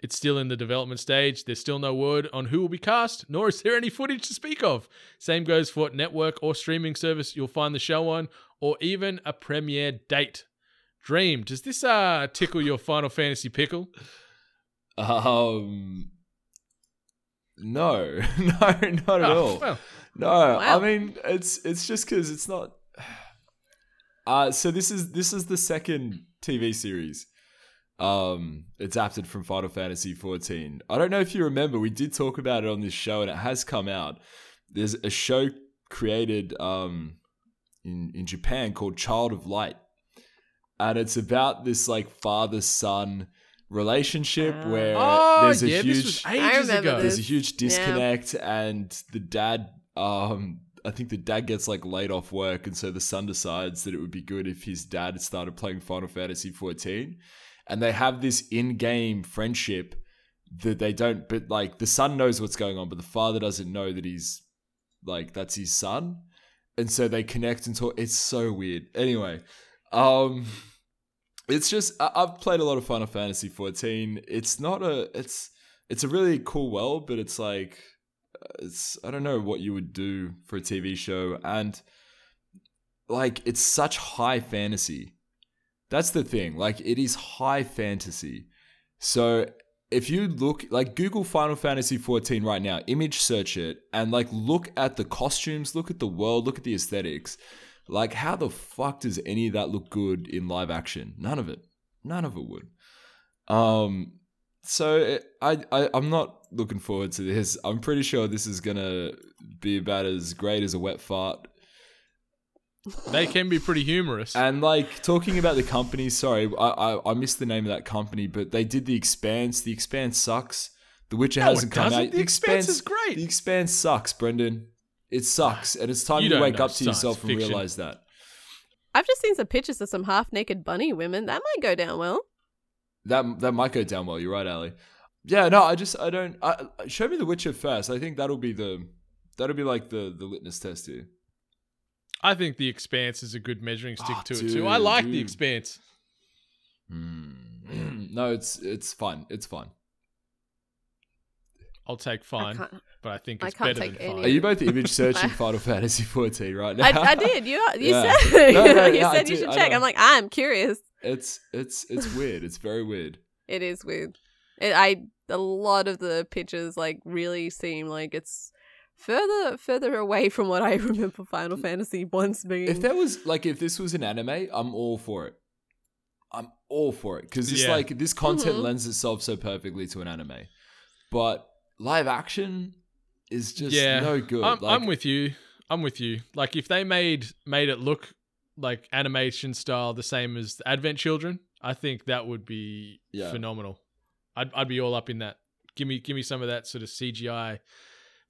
It's still in the development stage. There's still no word on who will be cast, nor is there any footage to speak of. Same goes for network or streaming service you'll find the show on, or even a premiere date. Dream, does this uh tickle your Final Fantasy pickle? Um, no, no, not at Oh, all. well. No, I mean it's it's just because it's not. Uh so this is this is the second TV series, um, adapted from Final Fantasy XIV. I don't know if you remember, we did talk about it on this show, and it has come out. There's a show created um in in Japan called Child of Light, and it's about this like father son relationship Ah. where Oh, there's a yeah, huge this was ages ago. this. there's a huge Yeah. disconnect and the dad um I think the dad gets like laid off work and so the son decides that it would be good if his dad started playing Final Fantasy 14 and they have this in-game friendship that they don't but like the son knows what's going on but the father doesn't know that he's like that's his son. And so they connect and talk. It's so weird. Anyway um it's just I- I've played a lot of Final Fantasy 14 it's not a it's it's a really cool world but it's like it's I don't know what you would do for a TV show and like it's such high fantasy. That's the thing. Like it is high fantasy. So if you look like Google Final Fantasy 14 right now, image search it and like look at the costumes, look at the world, look at the aesthetics. Like how the fuck does any of that look good in live action? None of it. None of it would. Um so it, I, I I'm not looking forward to this. I'm pretty sure this is gonna be about as great as a wet fart. They can be pretty humorous. And like talking about the company, sorry, I, I I missed the name of that company, but they did the Expanse. The Expanse sucks. The Witcher No, hasn't it come doesn't. out. The Expanse is great. The Expanse sucks, Brendan. It sucks, and it's time You you, don't wake know up to science yourself and fiction. realize that. I've just seen some pictures of some half naked bunny women. That might go down well. That that might go down well. You're right, Ali. Yeah, no, I just I don't. I, I- show me The Witcher first. I think that'll be the that'll be like the the litmus test here. I think the Expanse is a good measuring stick Oh, to it too. I like the dude. Expanse. Mm. no, it's it's fun. It's fun. I'll take fine, can't- but I think it's can't better than fine. Are you both image searching Final Fantasy 14 right now? I, I did. You you Yeah. said No, no, you yeah, said you should check. I'm like I'm curious. It's it's it's weird. It's very weird. It is weird. It, I a lot of the pictures like really seem like it's further further away from what I remember Final Fantasy once being. If there was like if this was an anime, I'm all for it. I'm all for it because it's Yeah. like this content Mhm. lends itself so perfectly to an anime, but live action is just yeah, no good. I'm, like, I'm with you. I'm with you. Like if they made made it look like animation style, the same as Advent Children, I think that would be Yeah. phenomenal. I'd I'd be all up in that. Give me give me some of that sort of CGI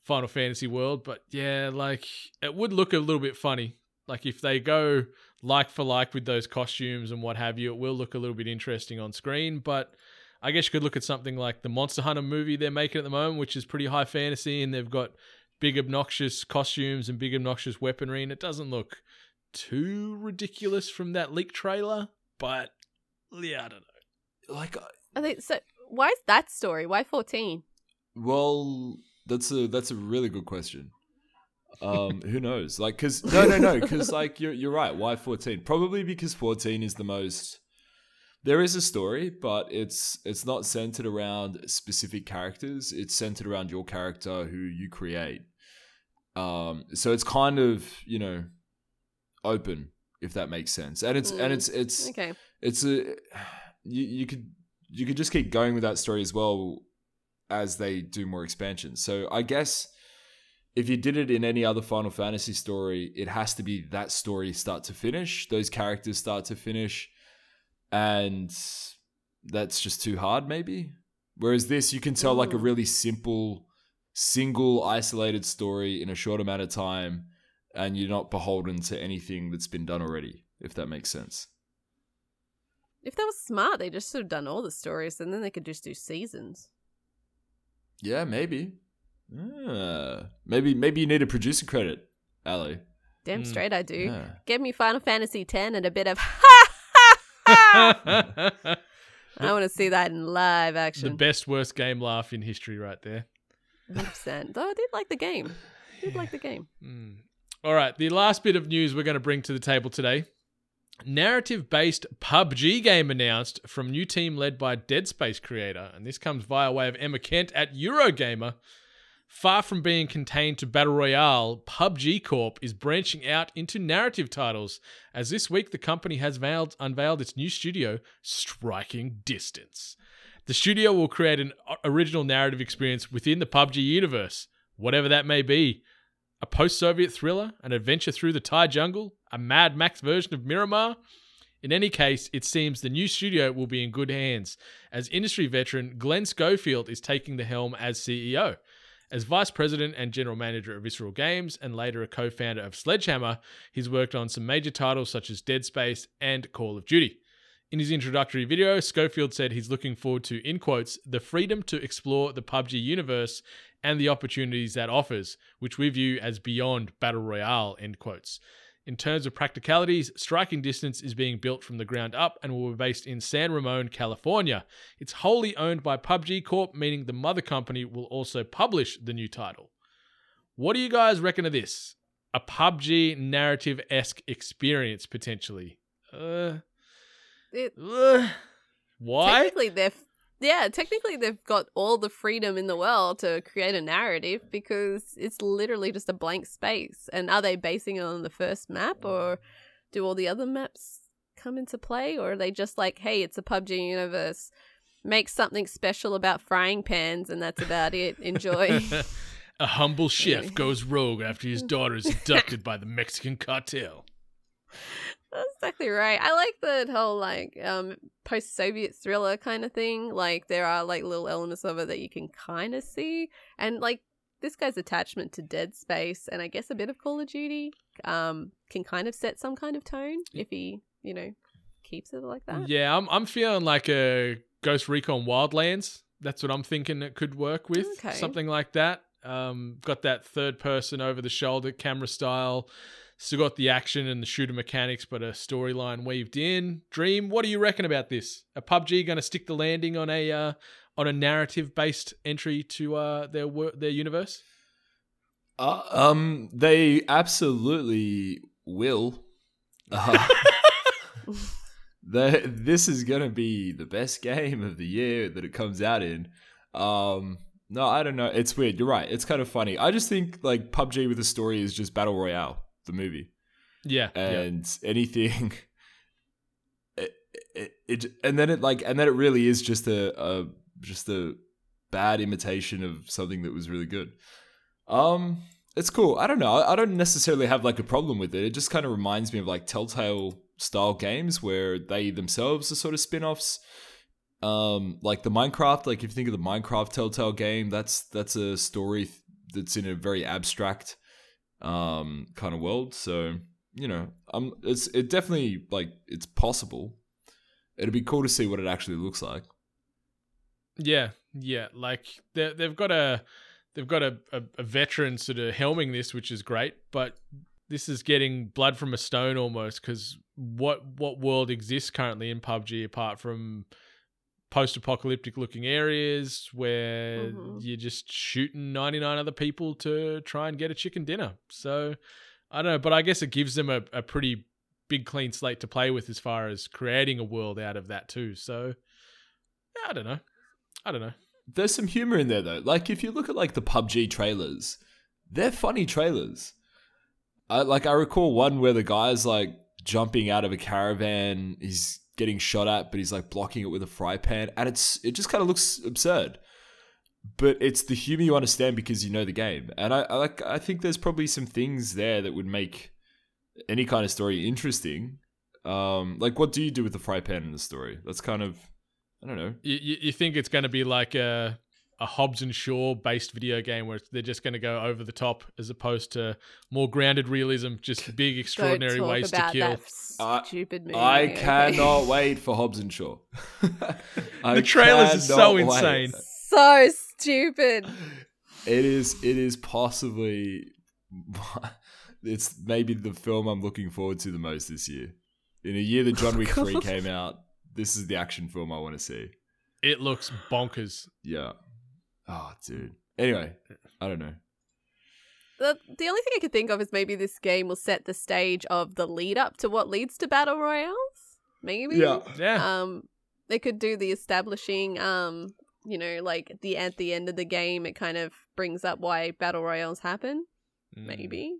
Final Fantasy world. But yeah, like it would look a little bit funny. Like if they go like for like with those costumes and what have you, it will look a little bit interesting on screen. But I guess you could look at something like the Monster Hunter movie they're making at the moment, which is pretty high fantasy, and they've got big obnoxious costumes and big obnoxious weaponry, and it doesn't look too ridiculous from that leak trailer. But yeah, I don't know. like uh, I think so. Why is that story? Why 14? Well, that's a that's a really good question. Um, who knows? Like, cause no, no, no, because like you're you're right. Why fourteen? Probably because fourteen is the most. There is a story, but it's it's not centered around specific characters. It's centered around your character who you create. Um, so it's kind of you know open if that makes sense, and it's and Mm, it's it's Okay. it's a you, you could you could just keep going with that story as well as they do more expansions. So I guess if you did it in any other Final Fantasy story, it has to be that story start to finish, those characters start to finish, and that's just too hard, maybe. Whereas this, you can tell like a really simple, single, isolated story in a short amount of time, and you're not beholden to anything that's been done already. If that makes sense. If they were smart, they just should have done all the stories, and then they could just do seasons. Yeah, maybe. Ah, maybe maybe you need a producer credit, Ali. Damn Mm. straight I do. Yeah. Give me Final Fantasy X and a bit of I want to see that in live action. the best worst game laugh in history, right there. 100%. Though I did like the game. I did like the game. Mm. All right, the last bit of news we're going to bring to the table today. Narrative based PUBG game announced from new team led by Dead Space creator, and this comes via way of Emma Kent at Eurogamer. Far from being contained to Battle Royale, PUBG Corp is branching out into narrative titles, as this week the company has veiled, unveiled its new studio, Striking Distance. The studio will create an original narrative experience within the PUBG universe, whatever that may be a post Soviet thriller, an adventure through the Thai jungle, a Mad Max version of Miramar. In any case, it seems the new studio will be in good hands, as industry veteran Glenn Schofield is taking the helm as CEO. As vice president and general manager of Visceral Games and later a co founder of Sledgehammer, he's worked on some major titles such as Dead Space and Call of Duty. In his introductory video, Schofield said he's looking forward to, in quotes, the freedom to explore the PUBG universe and the opportunities that offers, which we view as beyond Battle Royale, end quotes. In terms of practicalities, Striking Distance is being built from the ground up and will be based in San Ramon, California. It's wholly owned by PUBG Corp, meaning the mother company will also publish the new title. What do you guys reckon of this? A PUBG narrative esque experience, potentially. Uh, It, why? Technically, they're yeah. Technically, they've got all the freedom in the world to create a narrative because it's literally just a blank space. And are they basing it on the first map, or do all the other maps come into play, or are they just like, hey, it's a PUBG universe, make something special about frying pans, and that's about it. Enjoy. A humble chef goes rogue after his daughter is abducted by the Mexican cartel. That's exactly right. I like the whole like um post Soviet thriller kind of thing. Like there are like little elements of it that you can kind of see, and like this guy's attachment to Dead Space and I guess a bit of Call of Duty um can kind of set some kind of tone if he you know keeps it like that. Yeah, I'm I'm feeling like a Ghost Recon Wildlands. That's what I'm thinking it could work with. Okay. Something like that. Um, got that third person over the shoulder camera style. Still got the action and the shooter mechanics, but a storyline weaved in. Dream, what do you reckon about this? A PUBG going to stick the landing on a uh, on a narrative based entry to uh, their their universe? Uh, um, they absolutely will. Uh, the, this is gonna be the best game of the year that it comes out in. Um, no, I don't know. It's weird. You're right. It's kind of funny. I just think like PUBG with a story is just battle royale, the movie, Yeah, yeah. and anything. It, it, it and then it like and then it really is just a, a just a bad imitation of something that was really good. Um, it's cool. I don't know. I don't necessarily have like a problem with it. It just kind of reminds me of like Telltale style games where they themselves are sort of spin-offs. Um, like the Minecraft. Like if you think of the Minecraft Telltale game, that's that's a story th- that's in a very abstract um kind of world. So you know, um, it's it definitely like it's possible. It'd be cool to see what it actually looks like. Yeah, yeah. Like they they've got a they've got a, a, a veteran sort of helming this, which is great. But this is getting blood from a stone almost because what what world exists currently in PUBG apart from post-apocalyptic looking areas where Mhm. you're just shooting 99 other people to try and get a chicken dinner. So I don't know, but I guess it gives them a, a pretty big clean slate to play with as far as creating a world out of that too. So I don't know. I don't know. There's some humor in there though. Like if you look at like the PUBG trailers, they're funny trailers. I like I recall one where the guy's like jumping out of a caravan, he's getting shot at, but he's like blocking it with a fry pan, and it's it just kind of looks absurd. But it's the humor you understand because you know the game, and I, I like I think there's probably some things there that would make any kind of story interesting. Um, like what do you do with the fry pan in the story? That's kind of I don't know. You, you, you think it's going to be like a a Hobbs and Shaw based video game where they're just going to go over the top as opposed to more grounded realism, just big extraordinary Don't talk ways to kill. that I- stupid movie. I okay? cannot wait for Hobbs and Shaw. The trailers are so wait. insane. So stupid. It is. It is possibly. It's maybe the film I'm looking forward to the most this year. In a year that John Wick Three came out, this is the action film I want to see. It looks bonkers. Yeah. Oh, dude. Anyway, I don't know. The, the only thing I could think of is maybe this game will set the stage of the lead up to what leads to battle royales. Maybe. Yeah. Yeah. Um, they could do the establishing. Um, you know, like the at the end of the game, it kind of brings up why battle royales happen. Mm. Maybe.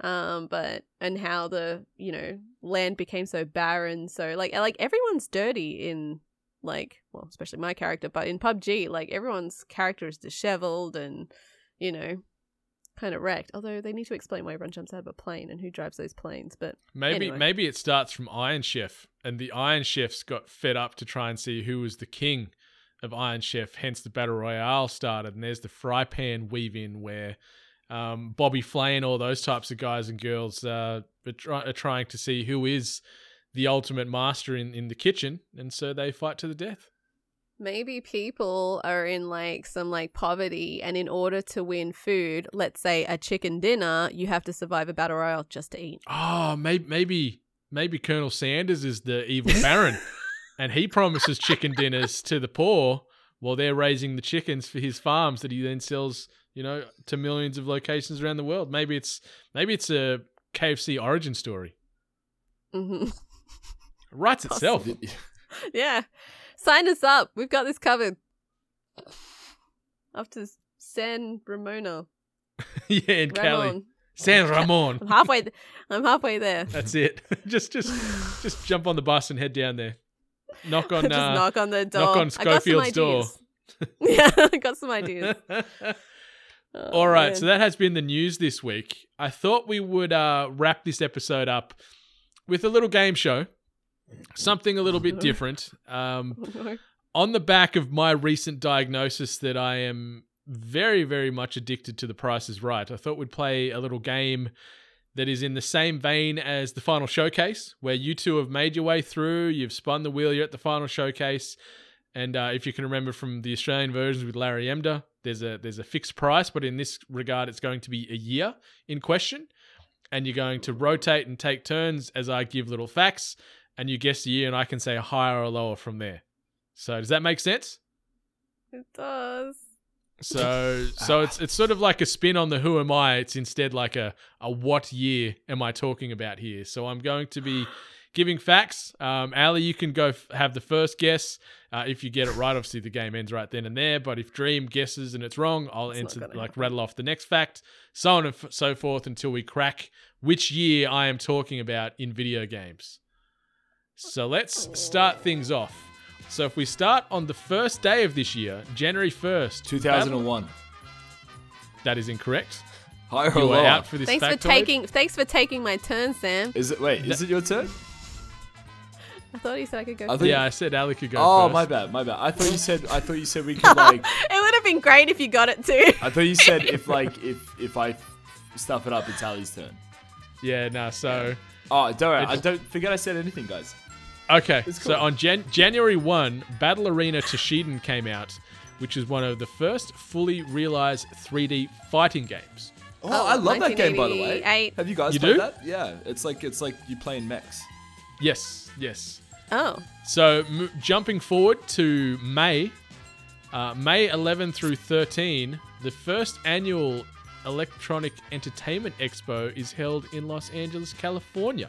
Um, but and how the you know land became so barren. So like like everyone's dirty in like well, especially my character, but in PUBG, like everyone's character is disheveled and you know kind of wrecked. Although they need to explain why everyone jumps out of a plane and who drives those planes. But Maybe Anyway. maybe it starts from Iron Chef, and the Iron Chefs got fed up to try and see who was the king of Iron Chef. Hence, the battle royale started, and there's the fry pan weave in where um, Bobby Flay and all those types of guys and girls uh, are, try- are trying to see who is the ultimate master in, in the kitchen, and so they fight to the death. maybe people are in like some like poverty, and in order to win food, let's say a chicken dinner, you have to survive a battle royale just to eat. Oh, maybe maybe maybe Colonel Sanders is the evil baron, and he promises chicken dinners to the poor while they're raising the chickens for his farms that he then sells, you know, to millions of locations around the world. Maybe it's maybe it's a KFC origin story. hmm It writes itself. Yeah. Sign us up. We've got this covered. Up to San Ramona. yeah, in Cali, San Ramon. I'm halfway. Th- I'm halfway there. That's it. just just just jump on the bus and head down there. Knock on. Just uh, knock on the door. knock on I Schofield's door. yeah, I got some ideas. Oh, All right, man. so that has been the news this week. I thought we would uh, wrap this episode up with a little game show, something a little bit different. Um, on the back of my recent diagnosis that I am very, very much addicted to The Price is Right, I thought we'd play a little game that is in the same vein as the final showcase, where you two have made your way through, you've spun the wheel, you're at the final showcase. And uh, if you can remember from the Australian versions with Larry Emdur, there's a there's a fixed price, but in this regard, it's going to be a year in question, and you're going to rotate and take turns as I give little facts, and you guess the year, and I can say a higher or lower from there. So does that make sense? It does. So so it's it's sort of like a spin on the who am I. It's instead like a a what year am I talking about here. So I'm going to be giving facts. Um, Ali, you can go f- have the first guess. Uh, if you get it right, obviously the game ends right then and there. But if Dream guesses and it's wrong, I'll It's answer like happen. rattle off the next fact, so on and f- so forth until we crack which year I am talking about in video games. So let's start things off. So if we start on the first day of this year, January first, 2001. that is incorrect. Higher or You are lower? out for this Thanks for taking. Thanks for taking my turn, Sam. Is it? Wait, is it your turn? I thought you said I could go. I thought first. Yeah, I said Ali could go Oh, first. my bad, my bad. I thought you said. I thought you said we could like. it would have been great if you got it too. I thought you said if like if if I stuff it up, it's Ali's turn. Yeah, no. So Oh, don't worry. I don't forget I said anything, guys. okay. It's So cool. on Jan- January one, Battle Arena Toshiden came out, which is one of the first fully realized 3D fighting games. Oh, Oh, I love that game by the way. 1988. Have you guys You played do? that? Yeah, it's like it's like you playing mechs. Yes, yes. Oh, So m- jumping forward to May, uh, May 11 through 13, the first annual Electronic Entertainment Expo is held in Los Angeles, California.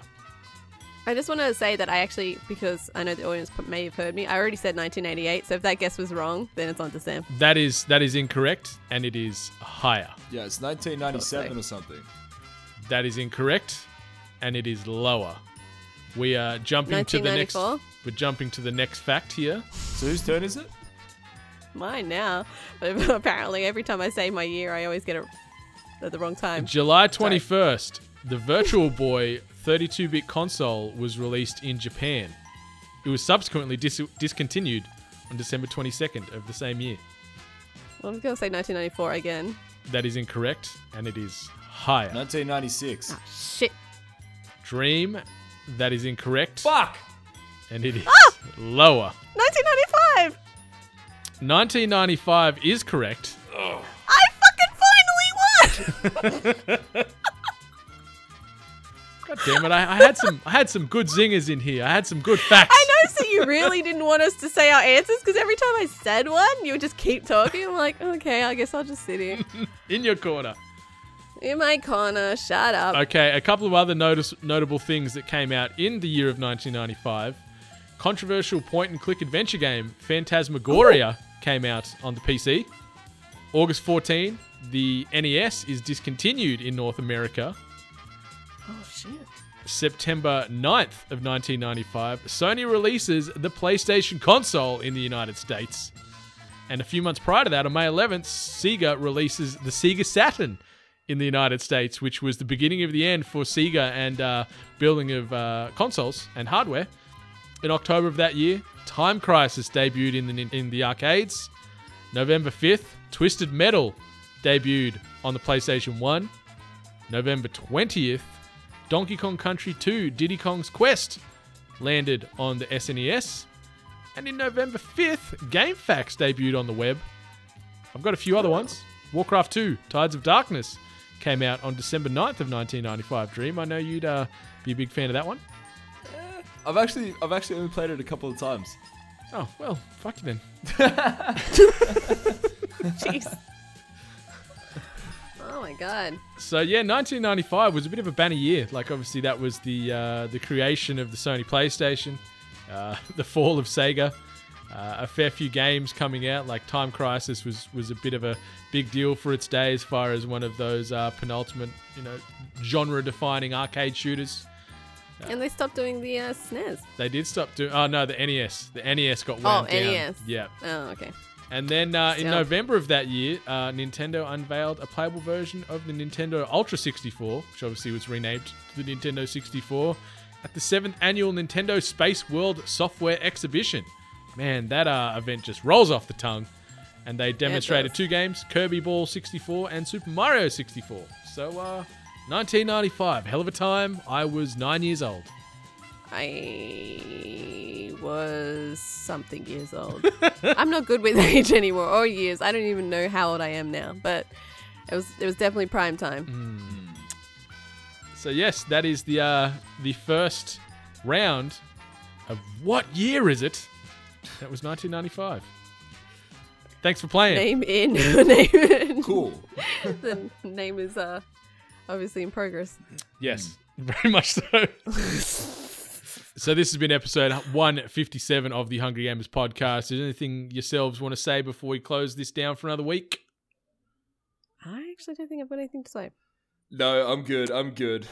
I just want to say that I actually, because I know the audience p- may have heard me, I already said 1988. So if that guess was wrong, then it's on to Sam. That is that is incorrect, and it is higher. Yeah, it's 1997 or something. That is incorrect, and it is lower. We are jumping to the next. We're jumping to the next fact here. So whose turn is it? Mine now. But apparently, every time I say my year, I always get it at the wrong time. July 21st, the Virtual Boy 32-bit console was released in Japan. It was subsequently dis- discontinued on December 22nd of the same year. I'm going to say 1994 again. That is incorrect, and it is higher. 1996. Ah, shit. Dream, that is incorrect, Fuck. and it is Ah! lower. 1995! 1995 is correct. I fucking finally won! God damn it! I, I had some I had some good zingers in here. I had some good facts. I noticed that you really didn't want us to say our answers because every time I said one, you would just keep talking. I'm like, okay, I guess I'll just sit here. in your corner. In my corner, shut up. Okay, a couple of other notice, notable things that came out in the year of 1995. Controversial point and click adventure game Phantasmagoria came out on the PC. August 14, the NES is discontinued in North America. Oh, shit. September 9th of 1995, Sony releases the PlayStation console in the United States. And a few months prior to that, on May 11th, Sega releases the Sega Saturn in the United States, which was the beginning of the end for Sega and uh, building of uh, consoles and hardware. In October of that year, Time Crisis debuted in the in the arcades. November 5th, Twisted Metal debuted on the PlayStation 1. November 20th, Donkey Kong Country 2 Diddy Kong's Quest landed on the SNES. And in November 5th, GameFAQs debuted on the web. I've got a few other ones. Warcraft 2 Tides of Darkness came out on December 9th of 1995. Dream, I know you'd uh, be a big fan of that one. I've actually I've actually only played it a couple of times. Oh, well, fuck you then. Jeez. oh my god. So yeah, 1995 was a bit of a banner year. Like obviously that was the uh, the creation of the Sony PlayStation, uh, the fall of Sega, uh, a fair few games coming out. Like Time Crisis was was a bit of a big deal for its day as far as one of those uh, penultimate, you know, genre-defining arcade shooters. And they stopped doing the uh, SNES. They did stop doing. Oh no, the NES. The NES got Oh, wound down. NES. Yeah. Oh, okay. And then uh, in November of that year, uh, Nintendo unveiled a playable version of the Nintendo Ultra 64, which obviously was renamed to the Nintendo 64, at the seventh annual Nintendo Space World Software Exhibition. Man, that uh, event just rolls off the tongue. And they demonstrated does. two games Kirby Bowl 64 and Super Mario 64. So, uh, 1995, hell of a time. I was nine years old. I was something years old. I'm not good with age anymore or years. I don't even know how old I am now, but it was it was definitely prime time. So yes, that is the uh, the first round of what year is it? That was 1995. Thanks for playing. Name in name in. Cool. the name is uh obviously in progress. Yes, very much so. so this has been episode 157 of the Hungry Gamers podcast. Is there anything yourselves want to say before we close this down for another week? I actually don't think I've got anything to say. No, I'm good. I'm good.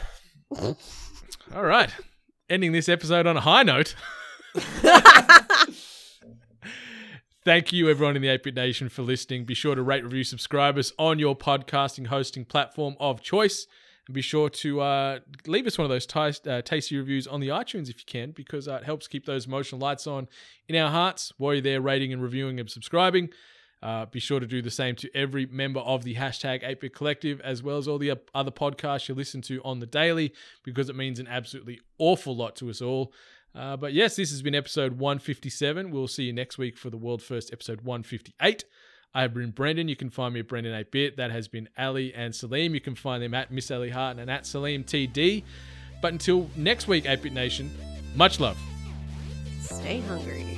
All right, ending this episode on a high note. Thank you, everyone in the 8 Bit Nation, for listening. Be sure to rate, review, subscribe us on your podcasting hosting platform of choice. And be sure to uh, leave us one of those tis- uh, tasty reviews on the iTunes if you can, because uh, it helps keep those emotional lights on in our hearts while you're there rating and reviewing and subscribing. Uh, be sure to do the same to every member of the hashtag 8bit collective, as well as all the other podcasts you listen to on the daily, because it means an absolutely awful lot to us all. Uh, but yes, this has been episode 157. We'll see you next week for the world first episode 158. I have been Brendan. You can find me at Brendan 8bit. That has been Ali and Salim. You can find them at Miss Ali Hart and at Salim TD. But until next week, 8bit Nation, much love. Stay hungry.